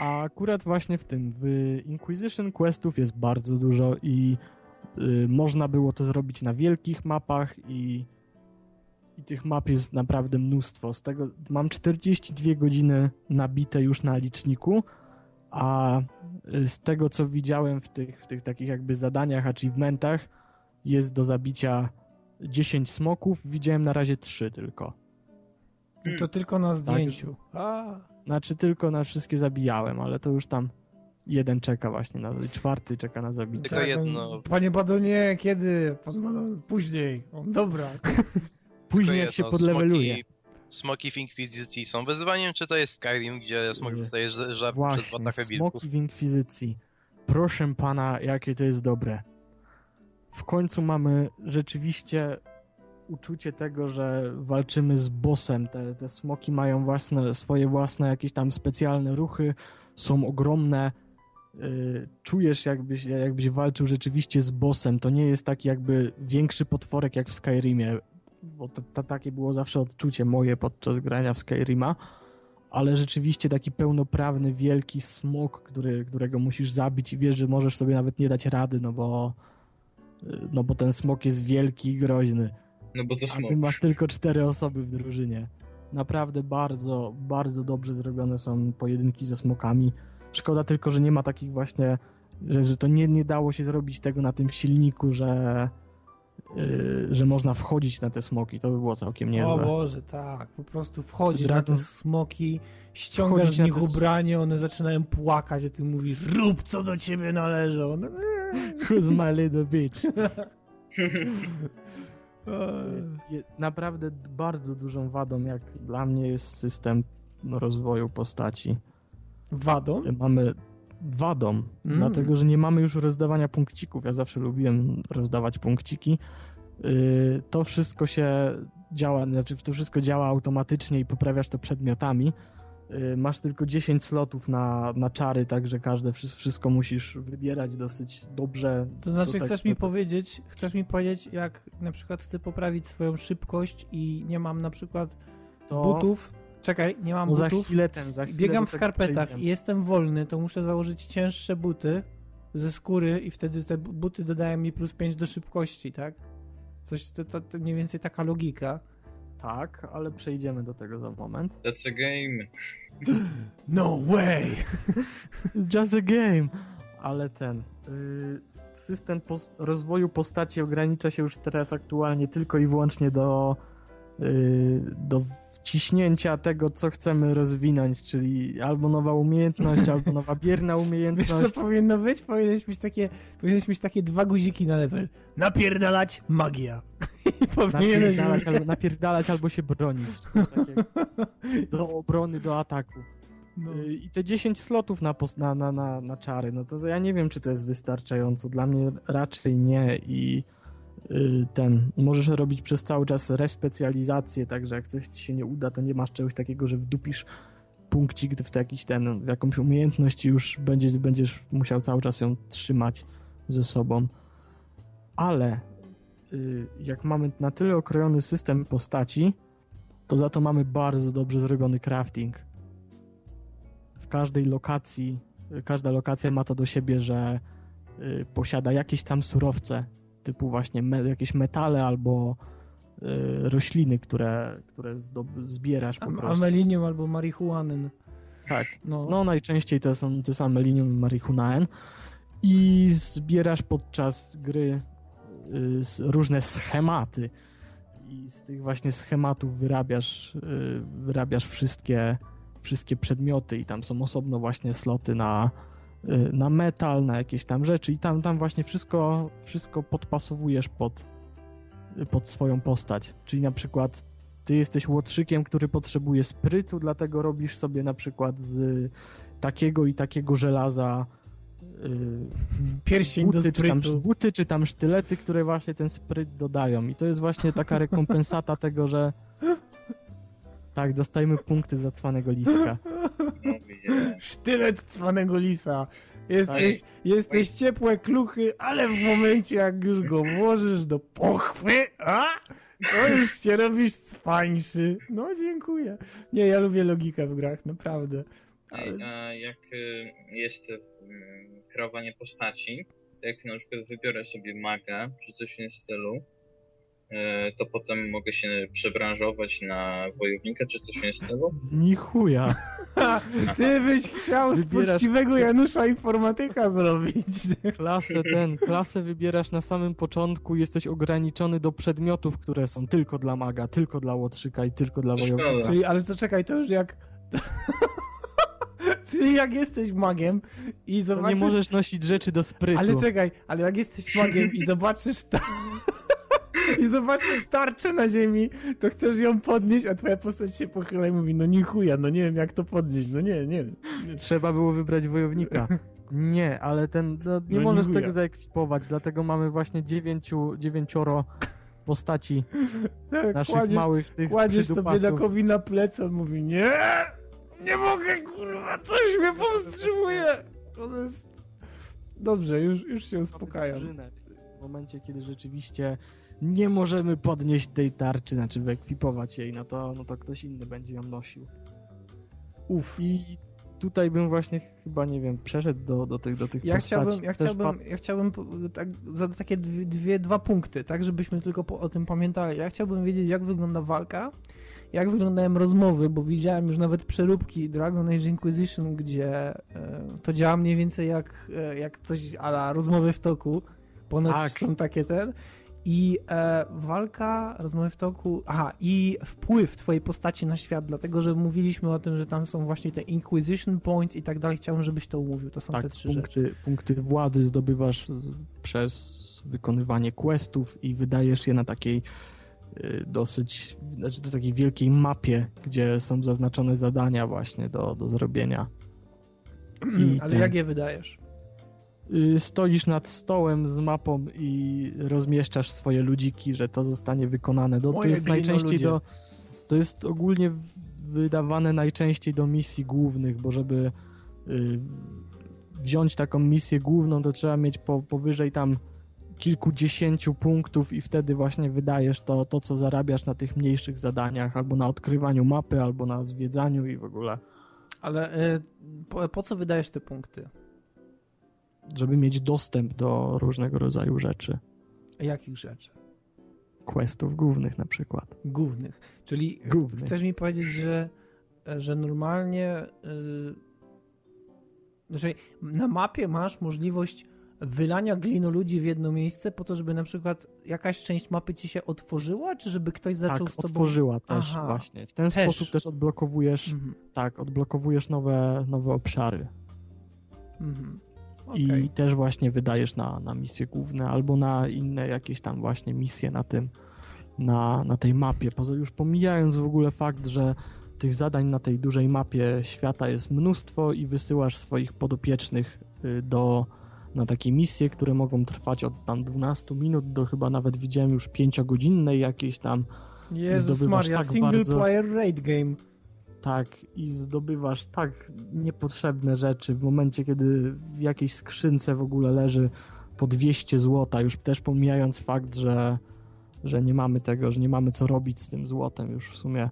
A akurat właśnie w tym, w Inquisition questów jest bardzo dużo i y, można było to zrobić na wielkich mapach i, i tych map jest naprawdę mnóstwo. Z tego mam 42 godziny nabite już na liczniku, a y, z tego co widziałem w tych, w tych takich jakby zadaniach, achievementach jest do zabicia 10 smoków, widziałem na razie 3 tylko. I to tylko na zdjęciu. A, Znaczy tylko na wszystkie zabijałem, ale to już tam jeden czeka właśnie, na, czwarty czeka na zabicie. Tylko tak, jedno- Panie Badonie, kiedy? Później. O, dobra. Później jak się podleweluje. Smoki, smoki w Inkwizycji są wyzwaniem, czy to jest Skyrim, gdzie smok Nie. dostaje ż- żart przez Właśnie, watachę wilków? smoki w Inkwizycji. Proszę pana, jakie to jest dobre. W końcu mamy rzeczywiście uczucie tego, że walczymy z bossem. Te, te smoki mają własne, swoje własne jakieś tam specjalne ruchy, są ogromne. Yy, czujesz jakbyś, jakbyś walczył rzeczywiście z bossem. To nie jest taki jakby większy potworek jak w Skyrimie, bo to, to takie było zawsze odczucie moje podczas grania w Skyrima ale rzeczywiście taki pełnoprawny, wielki smok, który, którego musisz zabić i wiesz, że możesz sobie nawet nie dać rady, no bo y, no bo ten smok jest wielki i groźny, No bo to a ty masz tylko cztery osoby w drużynie. Naprawdę bardzo, bardzo dobrze zrobione są pojedynki ze smokami. Szkoda tylko, że nie ma takich właśnie, że, że to nie, nie dało się zrobić tego na tym silniku, że y, że można wchodzić na te smoki. To by było całkiem O niezłe. Boże, tak. Po prostu wchodzisz Dragon- na te smoki, ściągasz z nich te ubranie, one zaczynają płakać, a ty mówisz, rób co do ciebie należy. One... Who's my little bitch? Eee. Naprawdę bardzo dużą wadą, jak dla mnie, jest system rozwoju postaci. Wadą? Mamy wadą, Mm. dlatego że nie mamy już rozdawania punkcików. Ja zawsze lubiłem rozdawać punkciki. Yy, to wszystko się działa, znaczy to wszystko działa automatycznie i poprawiasz to przedmiotami. Yy, masz tylko 10 slotów na, na czary, także każde wszy- wszystko musisz wybierać dosyć dobrze. To znaczy, tak- chcesz mi powiedzieć, chcesz mi powiedzieć, jak na przykład chcę poprawić swoją szybkość i nie mam na przykład to, butów. Czekaj, nie mam No za butów. chwilę ten, za chwilę Biegam w skarpetach przejdziemy. i jestem wolny, to muszę założyć cięższe buty ze skóry i wtedy te bu- buty dodają mi plus 5 do szybkości, tak? Coś, to, to, to mniej więcej taka logika. Tak, ale przejdziemy do tego za moment. That's a game. No way! It's just a game. Ale ten. y, system pos- rozwoju postaci ogranicza się już teraz aktualnie tylko i wyłącznie do, y, do wciśnięcia tego, co chcemy rozwinąć, czyli albo nowa umiejętność, albo nowa bierna Wiesz umiejętność. co powinno być? Powinieneś mieć takie, powinieneś mieć takie dwa guziki na level. Napierdalać magia. I powinieneś Napierdalać albo, napierdalać albo się bronić. czy Coś takiego. Do obrony, do ataku. No. Y, I te 10 slotów na, na, na, na, na czary, no to ja nie wiem, czy to jest wystarczająco. Dla mnie raczej nie i y, ten, możesz robić przez cały czas respecjalizację, także jak coś ci się nie uda, to nie masz czegoś takiego, że wdupisz punkcik w jakiś ten, w jakąś umiejętność i już będziesz, będziesz musiał cały czas ją trzymać ze sobą. Ale jak mamy na tyle okrojony system postaci, to za to mamy bardzo dobrze zrobiony crafting w każdej lokacji, y, każda lokacja ma to do siebie, że y, posiada jakieś tam surowce, typu właśnie me, jakieś metale albo y, rośliny, które, które zdob- zbierasz po Am- prostu. Amelinium albo marihuanyn. Tak. No. No najczęściej to są te same linium i marihunaen i zbierasz podczas gry y, różne schematy i z tych właśnie schematów wyrabiasz, y, wyrabiasz wszystkie, wszystkie przedmioty i tam są osobno właśnie sloty na, y, na metal, na jakieś tam rzeczy i tam, tam właśnie wszystko, wszystko podpasowujesz pod, pod swoją postać. Czyli na przykład ty jesteś łotrzykiem, który potrzebuje sprytu, dlatego robisz sobie na przykład z takiego i takiego żelaza y, Pierścień do buty, czy tam, sprytu. buty, czy tam sztylety, które właśnie ten spryt dodają. I to jest właśnie taka rekompensata tego, że tak, dostajemy punkty za cwanego listka. Sztylet cwanego lisa. Jesteś, jesteś ciepłe kluchy, ale w momencie jak już go włożysz do pochwy, a? To już się robisz cwańszy. No dziękuję. Nie, ja lubię logikę w grach, naprawdę. Ej, A jak y, jest y, kreowanie postaci, jak na przykład wybiorę sobie maga, czy coś w tym stylu, e, to potem mogę się przebranżować na wojownika, czy coś nie z tego? Ni chuja. Ty byś chciał z poczciwego Janusza informatyka zrobić. Klasę ten, klasę wybierasz na samym początku, jesteś ograniczony do przedmiotów, które są tylko dla maga, tylko dla łotrzyka i tylko dla wojownika. Czyli, ale to czekaj, to już jak... Czyli jak jesteś magiem i To zobaczysz... nie możesz nosić rzeczy do sprytu. Ale czekaj, ale jak jesteś magiem i zobaczysz ta... i zobaczysz tarczę na ziemi, to chcesz ją podnieść, a twoja postać się pochyla i mówi, no nie chuja, no nie wiem jak to podnieść, no nie, nie. nie. Trzeba było wybrać wojownika. Nie, ale ten, no, nie No możesz nie tego zaekwipować, dlatego mamy właśnie dziewięciu, dziewięcioro postaci Tak, naszych kładziesz, małych tych kładziesz to biedakowi na plecy, on mówi, nie, nie mogę, kurwa, coś mnie powstrzymuje. To jest... Dobrze, już, już się uspokajam. W momencie, kiedy rzeczywiście nie możemy podnieść tej tarczy, znaczy wyekwipować jej, no to, no to ktoś inny będzie ją nosił. Uff. I tutaj bym właśnie chyba, nie wiem, przeszedł do, do, tych, do tych Ja postaci. chciałbym, ja chciałbym, ja chciałbym tak, zadać takie dwie, dwie, dwa punkty, tak, żebyśmy tylko po, o tym pamiętali. Ja chciałbym wiedzieć, jak wygląda walka, jak wyglądają rozmowy, bo widziałem już nawet przeróbki Dragon Age Inquisition, gdzie e, to działa mniej więcej jak, e, jak coś ala rozmowy w toku. Ponoć Tak. są takie ten. I e, walka, rozmowy w toku, aha, i wpływ twojej postaci na świat, dlatego że mówiliśmy o tym, że tam są właśnie te Inquisition Points i tak dalej. Chciałbym, żebyś to umówił. To są tak, te trzy rzeczy. punkty, punkty władzy zdobywasz przez wykonywanie questów i wydajesz je na takiej dosyć, znaczy to takiej wielkiej mapie, gdzie są zaznaczone zadania właśnie do, do zrobienia. I Ale ten- jak je wydajesz? Y, stoisz nad stołem z mapą i rozmieszczasz swoje ludziki, że to zostanie wykonane. Do, to Moje jest najczęściej do. To jest ogólnie wydawane najczęściej do misji głównych, bo żeby y, wziąć taką misję główną, to trzeba mieć po, powyżej tam kilkudziesięciu punktów i wtedy właśnie wydajesz to, to, co zarabiasz na tych mniejszych zadaniach, albo na odkrywaniu mapy, albo na zwiedzaniu i w ogóle, Ale e, po, po co wydajesz te punkty? żeby mieć dostęp do różnego rodzaju rzeczy. Jakich rzeczy? questów głównych na przykład. Głównych. Czyli Głównych. chcesz mi powiedzieć, że, że normalnie yy, że na mapie masz możliwość wylania glinoludzi w jedno miejsce po to, żeby na przykład jakaś część mapy ci się otworzyła, czy żeby ktoś zaczął tak, z tobą... otworzyła też Aha. właśnie. W ten Też. sposób też odblokowujesz, Mhm. tak, odblokowujesz nowe, nowe obszary. Mhm. I Okej. też właśnie wydajesz na, na misje główne albo na inne jakieś tam właśnie misje na tym, na, na tej mapie. Poza już pomijając w ogóle fakt, że tych zadań na tej dużej mapie świata jest mnóstwo i wysyłasz swoich podopiecznych y, do, na takie misje, które mogą trwać od tam 12 minut do chyba nawet widziałem już 5-godzinnej jakiejś tam Jezus Maria, tak single bardzo- player raid game. Tak, i zdobywasz tak niepotrzebne rzeczy w momencie, kiedy w jakiejś skrzynce w ogóle leży po 200 złota, już też pomijając fakt, że, że nie mamy tego, że nie mamy co robić z tym złotem już w sumie.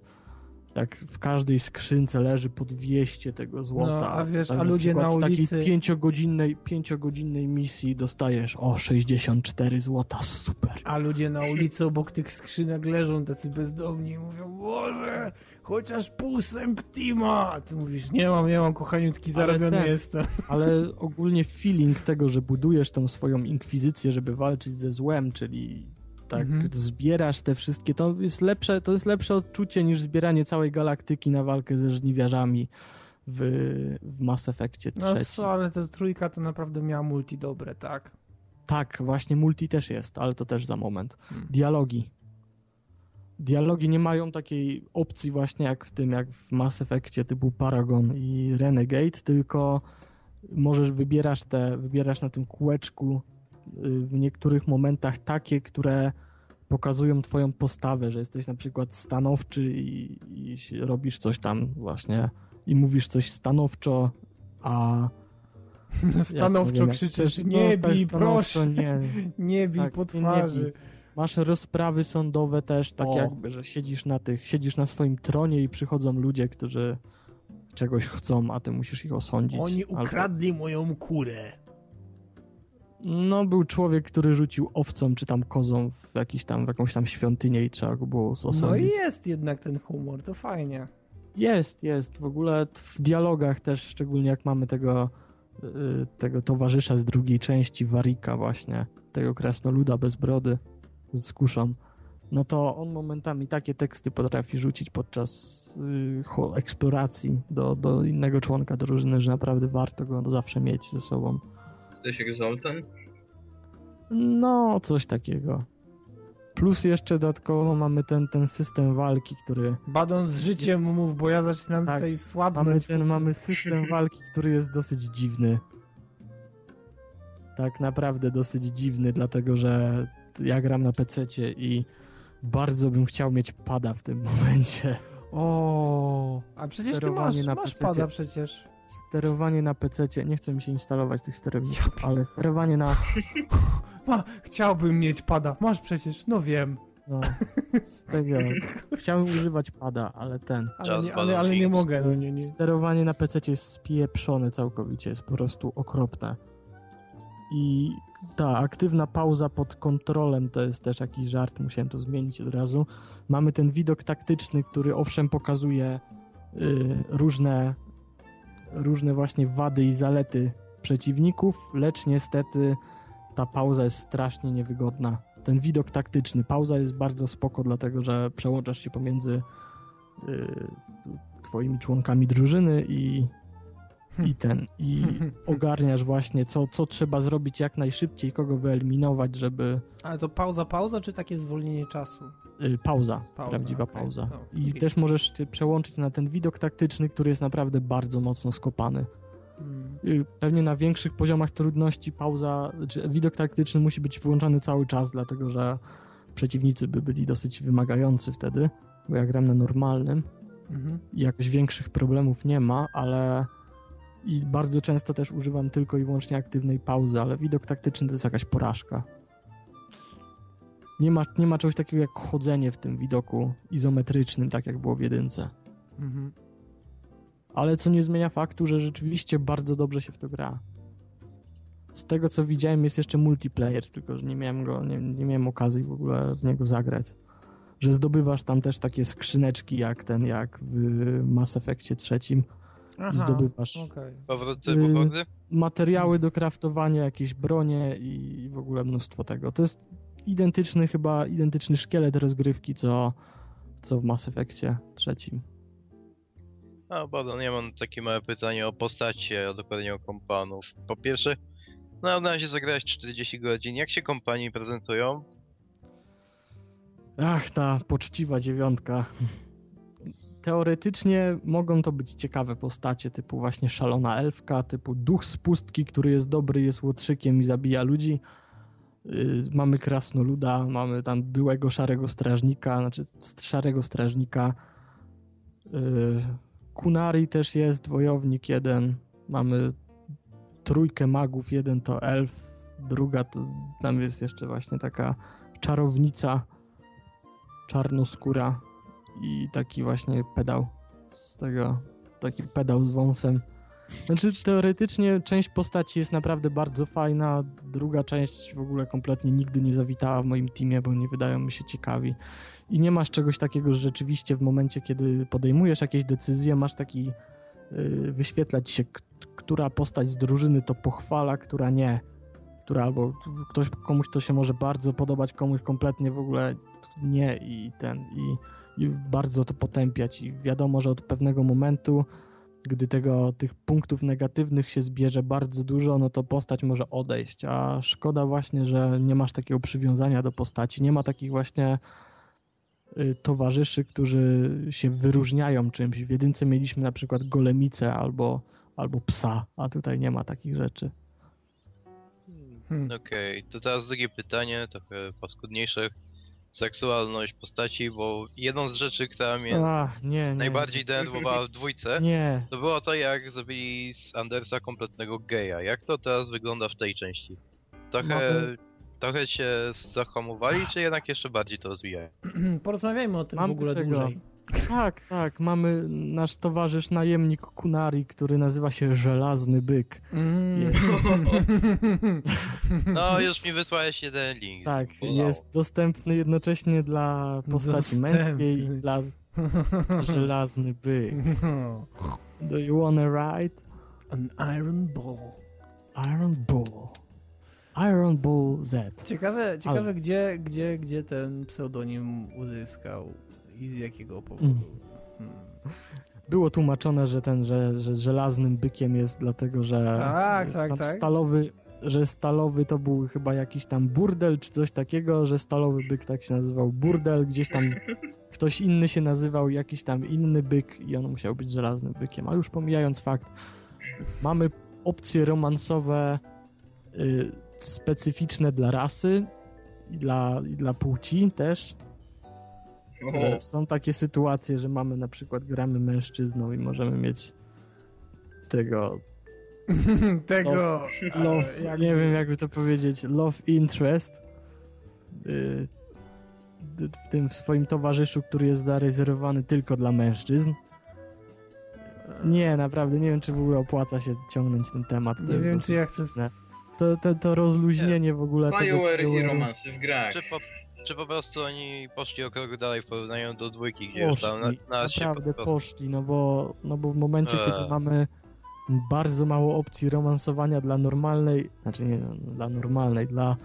Jak w każdej skrzynce leży po 200 tego złota. No, a wiesz, tak a ludzie na z ulicy- takiej pięciogodzinnej, pięciogodzinnej misji dostajesz o 64 złota, super. A ludzie na ulicy obok tych skrzynek leżą tacy bezdomni i mówią, Boże, chociaż pół Septima. A ty mówisz, nie mam, nie mam, kochaniutki, zarobiony ten- jestem. Ale ogólnie feeling tego, że budujesz tą swoją inkwizycję, żeby walczyć ze złem, czyli tak Mhm. zbierasz te wszystkie, to jest lepsze, to jest lepsze odczucie niż zbieranie całej galaktyki na walkę ze żniwiarzami w, w Mass Effectie No trzecim. co, ale ta trójka to naprawdę miała multi dobre, tak? Tak, właśnie multi też jest, ale to też za moment. Hmm. Dialogi. Dialogi nie mają takiej opcji właśnie jak w tym, jak w Mass Effectie typu Paragon i Renegade, tylko możesz, wybierasz te, wybierasz na tym kółeczku w niektórych momentach takie, które pokazują twoją postawę, że jesteś na przykład stanowczy i, i robisz coś tam właśnie i mówisz coś stanowczo, a Stanowczo wiem, krzyczysz, nie bij, proszę, Nie, nie bij Tak, po twarzy. bij. Masz rozprawy sądowe też, tak O. jakby, że siedzisz na tych, siedzisz na swoim tronie i przychodzą ludzie, którzy czegoś chcą, a ty musisz ich osądzić. Oni Albo- ukradli moją kurę. No, był człowiek, który rzucił owcą czy tam kozą w, jakiś tam, w jakąś tam świątynię i trzeba go było osądzić. No i jest jednak ten humor, to fajnie. Jest, jest. W ogóle w dialogach też, szczególnie jak mamy tego, y, tego towarzysza z drugiej części, Warika właśnie, tego krasnoluda bez brody z kuszą, no to on momentami takie teksty potrafi rzucić podczas y, eksploracji do, do innego członka drużyny, że naprawdę warto go zawsze mieć ze sobą. Jak Zoltan? No, coś takiego. Plus jeszcze dodatkowo mamy ten, ten system walki, który Badon z życiem mów, bo ja zaczynam Tak. tutaj Mamy, słabnąć. ten, mamy system walki, który jest dosyć dziwny. Tak naprawdę dosyć dziwny, dlatego że ja gram na PC i bardzo bym chciał mieć pada w tym momencie. O, a przecież ty masz, masz pada przecież. Sterowanie na PC, nie chcę mi się instalować tych sterowników, ale sterowanie na. Ma, chciałbym mieć pada, masz przecież, no wiem. No, z tego. Chciałem używać pada, ale ten. Ale nie, ale, ale nie mogę, no nie, nie. Sterowanie na PC jest spieprzone całkowicie, jest po prostu okropne. I ta aktywna pauza pod kontrolem to jest też jakiś żart, musiałem to zmienić od razu. Mamy ten widok taktyczny, który owszem pokazuje y, różne, różne właśnie wady i zalety przeciwników, lecz niestety ta pauza jest strasznie niewygodna. Ten widok taktyczny, pauza jest bardzo spoko, dlatego że przełączasz się pomiędzy y, twoimi członkami drużyny i, i ten, i ogarniasz właśnie, co, co trzeba zrobić jak najszybciej, kogo wyeliminować, żeby... Ale to pauza, pauza, czy takie zwolnienie czasu? y, Pauza, Pauza, prawdziwa okej. pauza. No, I okej. też możesz przełączyć na ten widok taktyczny, który jest naprawdę bardzo mocno skopany. Mm. Y, Pewnie na większych poziomach trudności pauza, czy widok taktyczny musi być włączany cały czas, dlatego że przeciwnicy by byli dosyć wymagający wtedy, bo ja gram na normalnym Mhm. jakoś większych problemów nie ma, ale i bardzo często też używam tylko i wyłącznie aktywnej pauzy, ale widok taktyczny to jest jakaś porażka. Nie ma, nie ma czegoś takiego jak chodzenie w tym widoku izometrycznym, tak jak było w jedynce. Mhm. Ale co nie zmienia faktu, że rzeczywiście bardzo dobrze się w to gra. Z tego co widziałem jest jeszcze multiplayer, tylko że nie miałem go, nie, nie miałem okazji w ogóle w niego zagrać. Że zdobywasz tam też takie skrzyneczki jak ten, jak w Mass Effectie trzecim. Aha, Zdobywasz. Powrót Y, materiały do kraftowania, jakieś bronie i w ogóle mnóstwo tego. To jest identyczny chyba, identyczny szkielet rozgrywki, co, co w Mass Effectie trzecim. Badon, ja mam takie małe pytanie o postacie, a dokładnie o kompanów. Po pierwsze, no na razie zagrałeś 40 godzin. Jak się kompanii prezentują? Ach, ta poczciwa dziewiątka. Teoretycznie mogą to być ciekawe postacie, typu właśnie szalona elfka, typu duch z pustki, który jest dobry, jest łotrzykiem i zabija ludzi. Yy, mamy krasnoluda, mamy tam byłego szarego strażnika, znaczy szarego strażnika. Yy, Kunari też jest, wojownik jeden. Mamy trójkę magów, jeden to elf, druga to tam jest jeszcze właśnie taka czarownica czarnoskóra i taki właśnie pedał z tego, taki pedał z wąsem. Znaczy teoretycznie część postaci jest naprawdę bardzo fajna, druga część w ogóle kompletnie nigdy nie zawitała w moim teamie, bo nie wydają mi się ciekawi. I nie masz czegoś takiego, że rzeczywiście w momencie, kiedy podejmujesz jakieś decyzje, masz taki yy, wyświetlać się, która postać z drużyny to pochwala, która nie. Która albo ktoś, komuś to się może bardzo podobać, komuś kompletnie w ogóle nie i ten i, i bardzo to potępiać i wiadomo, że od pewnego momentu gdy tego, tych punktów negatywnych się zbierze bardzo dużo, no to postać może odejść, a szkoda właśnie, że nie masz takiego przywiązania do postaci, nie ma takich właśnie y, towarzyszy, którzy się wyróżniają czymś. W jedynce mieliśmy na przykład golemicę albo, albo psa, a tutaj nie ma takich rzeczy. Hmm. Okej, to teraz drugie pytanie, trochę paskudniejsze. Seksualność postaci, bo jedną z rzeczy, która mnie Ach, nie, nie. najbardziej denerwowała w dwójce, Nie, to było to, jak zrobili z Andersa kompletnego geja. Jak to teraz wygląda w tej części? Trochę, Mamy- trochę się zahamowali, czy jednak jeszcze bardziej to rozwijają? Porozmawiajmy o tym Mam w ogóle tego. dłużej. Tak, tak. Mamy nasz towarzysz najemnik Kunari, który nazywa się Żelazny Byk. Mm. Jest. No, już mi wysłałeś jeden link. Tak, Bolało. jest dostępny jednocześnie dla postaci Dostępny. męskiej i dla żelazny byk. Do you wanna ride? An Iron Ball. Iron Bull. Iron Bull Z. Ciekawe, ciekawe Ale- gdzie, gdzie, gdzie ten pseudonim uzyskał i z jakiego powodu. Mm. Hmm. Było tłumaczone, że ten, że, że żelaznym bykiem jest dlatego, że Tak, tak, tak. stalowy, że stalowy to był chyba jakiś tam burdel czy coś takiego, że stalowy byk tak się nazywał burdel, gdzieś tam ktoś inny się nazywał jakiś tam inny byk i on musiał być żelaznym bykiem. A już pomijając fakt, mamy opcje romansowe y, specyficzne dla rasy i dla, i dla płci też. O, E, Są takie sytuacje, że mamy na przykład gramy mężczyzną i możemy mieć tego Tego. love, jak- nie wiem jakby to powiedzieć, love interest y, w tym swoim towarzyszu, który jest zarezerwowany tylko dla mężczyzn. Nie, naprawdę nie wiem, czy w ogóle opłaca się ciągnąć ten temat. To Nie wiem, czy ja chcę. To, to, to rozluźnienie w ogóle tego BioWare i romansy w grach. Czy po, czy po prostu oni poszli o krok dalej w porównaniu do dwójki, gdzie już tam na, Poszli, na się po naprawdę prostu... poszli, no bo, no bo w momencie, Eee. kiedy mamy bardzo mało opcji romansowania dla normalnej, znaczy nie, no, dla normalnej, dla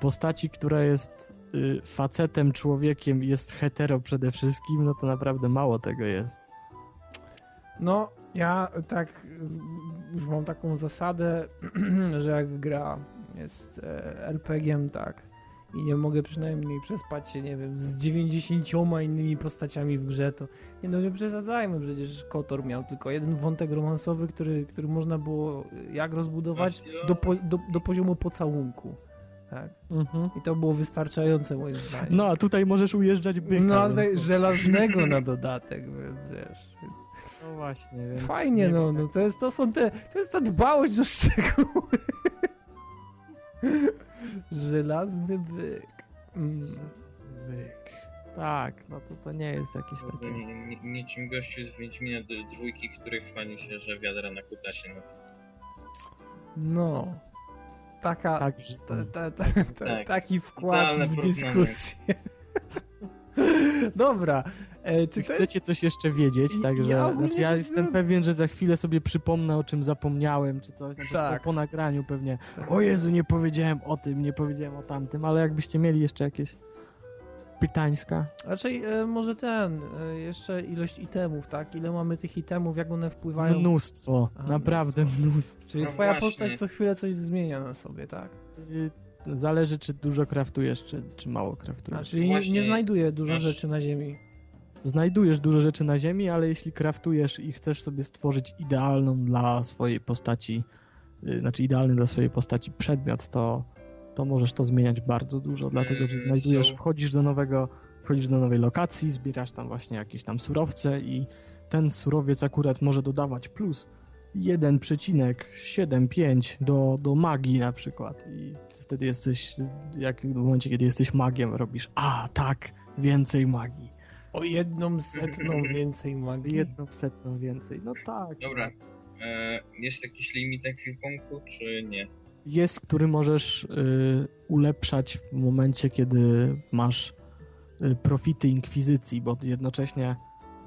postaci, która jest y, facetem, człowiekiem, jest hetero przede wszystkim, no to naprawdę mało tego jest. No, ja tak już mam taką zasadę, że jak gra jest e, RPG-iem, tak, i nie mogę przynajmniej przespać się, nie wiem, z 90 innymi postaciami w grze, to nie no nie przesadzajmy, przecież Kotor miał tylko jeden wątek romansowy, który, który można było jak rozbudować do, po, do, do poziomu pocałunku. Tak. I to było wystarczające moim zdaniem. No, a tutaj możesz ujeżdżać byka. no więc żelaznego na dodatek, więc wiesz. Więc... No właśnie, więc Fajnie, nie no, no to jest, to są te, to jest ta dbałość o szczegóły. Żelazny byk. Mm. Żelazny byk. Tak, no to, to nie jest jakieś takie... ni- ni- Niczym gościu z Wiedźmina dwójki, który chwali się, że wiadra na kutasie nosi. No. Taka, Tak, ta, ta, ta, ta, Tak, taki wkład w dyskusję. Dobra. E, czy chcecie coś jeszcze wiedzieć? I- Także ja znaczy ja jestem pewien, że za chwilę sobie przypomnę o czym zapomniałem, czy coś. Znaczy, Tak. po, po nagraniu pewnie. jest... O Jezu, nie powiedziałem o tym, nie powiedziałem o tamtym, ale jakbyście mieli jeszcze jakieś pytańska. Raczej e, może ten, e, jeszcze ilość itemów, tak? Ile mamy tych itemów, jak one wpływają. Mnóstwo, A, naprawdę mnóstwo. Czyli No twoja właśnie. postać co chwilę coś zmienia na sobie, tak? Y, Zależy, czy dużo kraftujesz, czy, czy mało kraftujesz. czyli nie, Właśnie nie znajduje dużo masz- rzeczy na ziemi. Znajdujesz dużo rzeczy na ziemi, ale jeśli kraftujesz i chcesz sobie stworzyć idealną dla swojej postaci, y, znaczy idealny dla swojej postaci przedmiot, to, to możesz to zmieniać bardzo dużo, dlatego że znajdujesz, wchodzisz do nowego, wchodzisz do nowej lokacji, zbierasz tam właśnie jakieś tam surowce i ten surowiec akurat może dodawać plus 1,75 do, do magii na przykład i wtedy jesteś, jak w momencie, kiedy jesteś magiem, robisz, a tak, więcej magii. O jedną setną więcej magii. Jedną setną więcej. No tak. Dobra. E, jest jakiś limit ekwipunku, czy nie? Jest, który możesz y, ulepszać w momencie, kiedy masz y, profity inkwizycji, bo jednocześnie,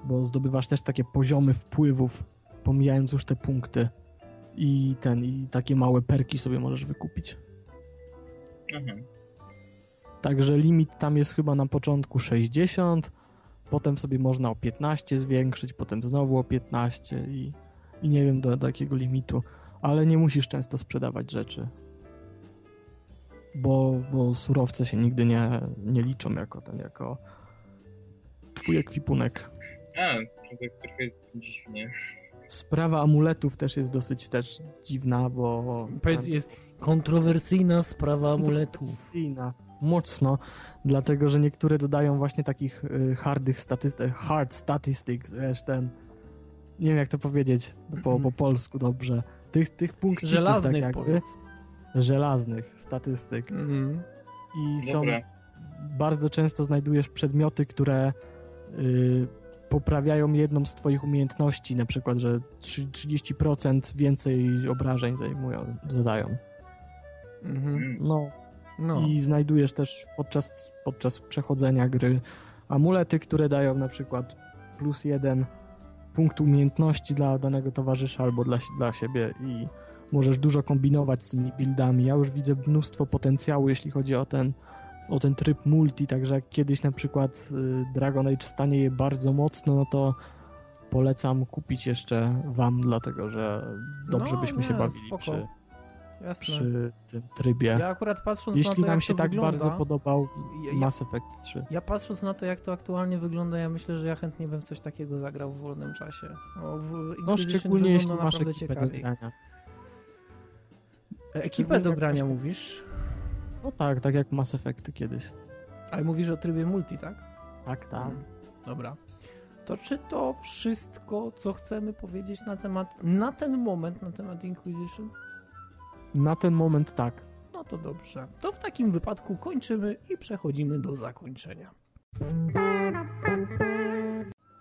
bo zdobywasz też takie poziomy wpływów, pomijając już te punkty. I ten, i takie małe perki sobie możesz wykupić. Aha. Także limit tam jest chyba na początku 60, potem sobie można o 15 zwiększyć, potem znowu o 15 i, i nie wiem do, do jakiego limitu, ale nie musisz często sprzedawać rzeczy. Bo, bo surowce się nigdy nie, nie liczą jako ten, jako twój ekwipunek. A, to tak trochę dziwnie. Sprawa amuletów też jest dosyć też dziwna, bo... Powiedz, jest kontrowersyjna sprawa amuletu. Kontrowersyjna. Mocno, dlatego że niektóre dodają właśnie takich y, hardych statystyk, hard statistics, wiesz, ten, nie wiem jak to powiedzieć po, po polsku dobrze, tych, tych punktów Żelaznych tak jakby, powiedz. żelaznych statystyk Mhm. i są, bardzo często znajdujesz przedmioty, które y, poprawiają jedną z twoich umiejętności, na przykład, że trzy- 30% więcej obrażeń zajmują, zadają. Mhm. No, No. i znajdujesz też podczas, podczas przechodzenia gry amulety, które dają na przykład plus jeden punkt umiejętności dla danego towarzysza albo dla, dla siebie i możesz dużo kombinować z tymi buildami. Ja już widzę mnóstwo potencjału, jeśli chodzi o ten, o ten tryb multi, także jak kiedyś na przykład y, Dragon Age stanie je bardzo mocno, no to polecam kupić jeszcze wam, dlatego że dobrze No, byśmy nie, się bawili spoko. przy, Jasne. przy tym trybie. Ja akurat patrząc na Jeśli to, nam jak się to tak wygląda, bardzo podobał ja, Mass Effect 3. ja patrząc na to, jak to aktualnie wygląda, ja myślę, że ja chętnie bym coś takiego zagrał w wolnym czasie. O, w No szczególnie jeśli masz ekipę do grania. Ekipę do grania mówisz? No tak, tak jak Mass Effecty kiedyś. Ale mówisz o trybie multi, tak? Tak, tak. Mm, Dobra. To czy to wszystko, co chcemy powiedzieć na temat, na ten moment, na temat Inquisition? Na ten moment tak. No to dobrze. To w takim wypadku kończymy i przechodzimy do zakończenia.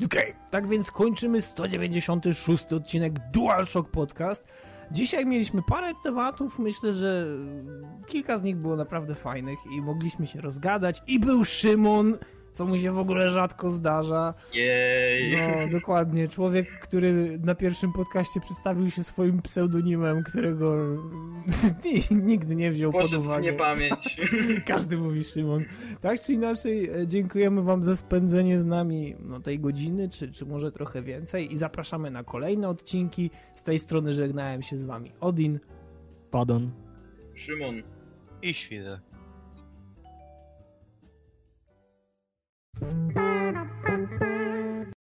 Okej, tak więc kończymy 196 odcinek DualShock Podcast. Dzisiaj mieliśmy parę tematów, myślę, że kilka z nich było naprawdę fajnych i mogliśmy się rozgadać. I był Szymon, co mu się w ogóle rzadko zdarza. Jej! No, dokładnie. Człowiek, który na pierwszym podcaście przedstawił się swoim pseudonimem, którego nigdy nie wziął pod Poszedł w uwagę. niepamięć. Każdy mówi Szymon. Tak czy inaczej, e, dziękujemy Wam za spędzenie z nami no, tej godziny, czy, czy może trochę więcej i zapraszamy na kolejne odcinki. Z tej strony żegnałem się z Wami Odin. Padon. Szymon. I świnę. Thank you.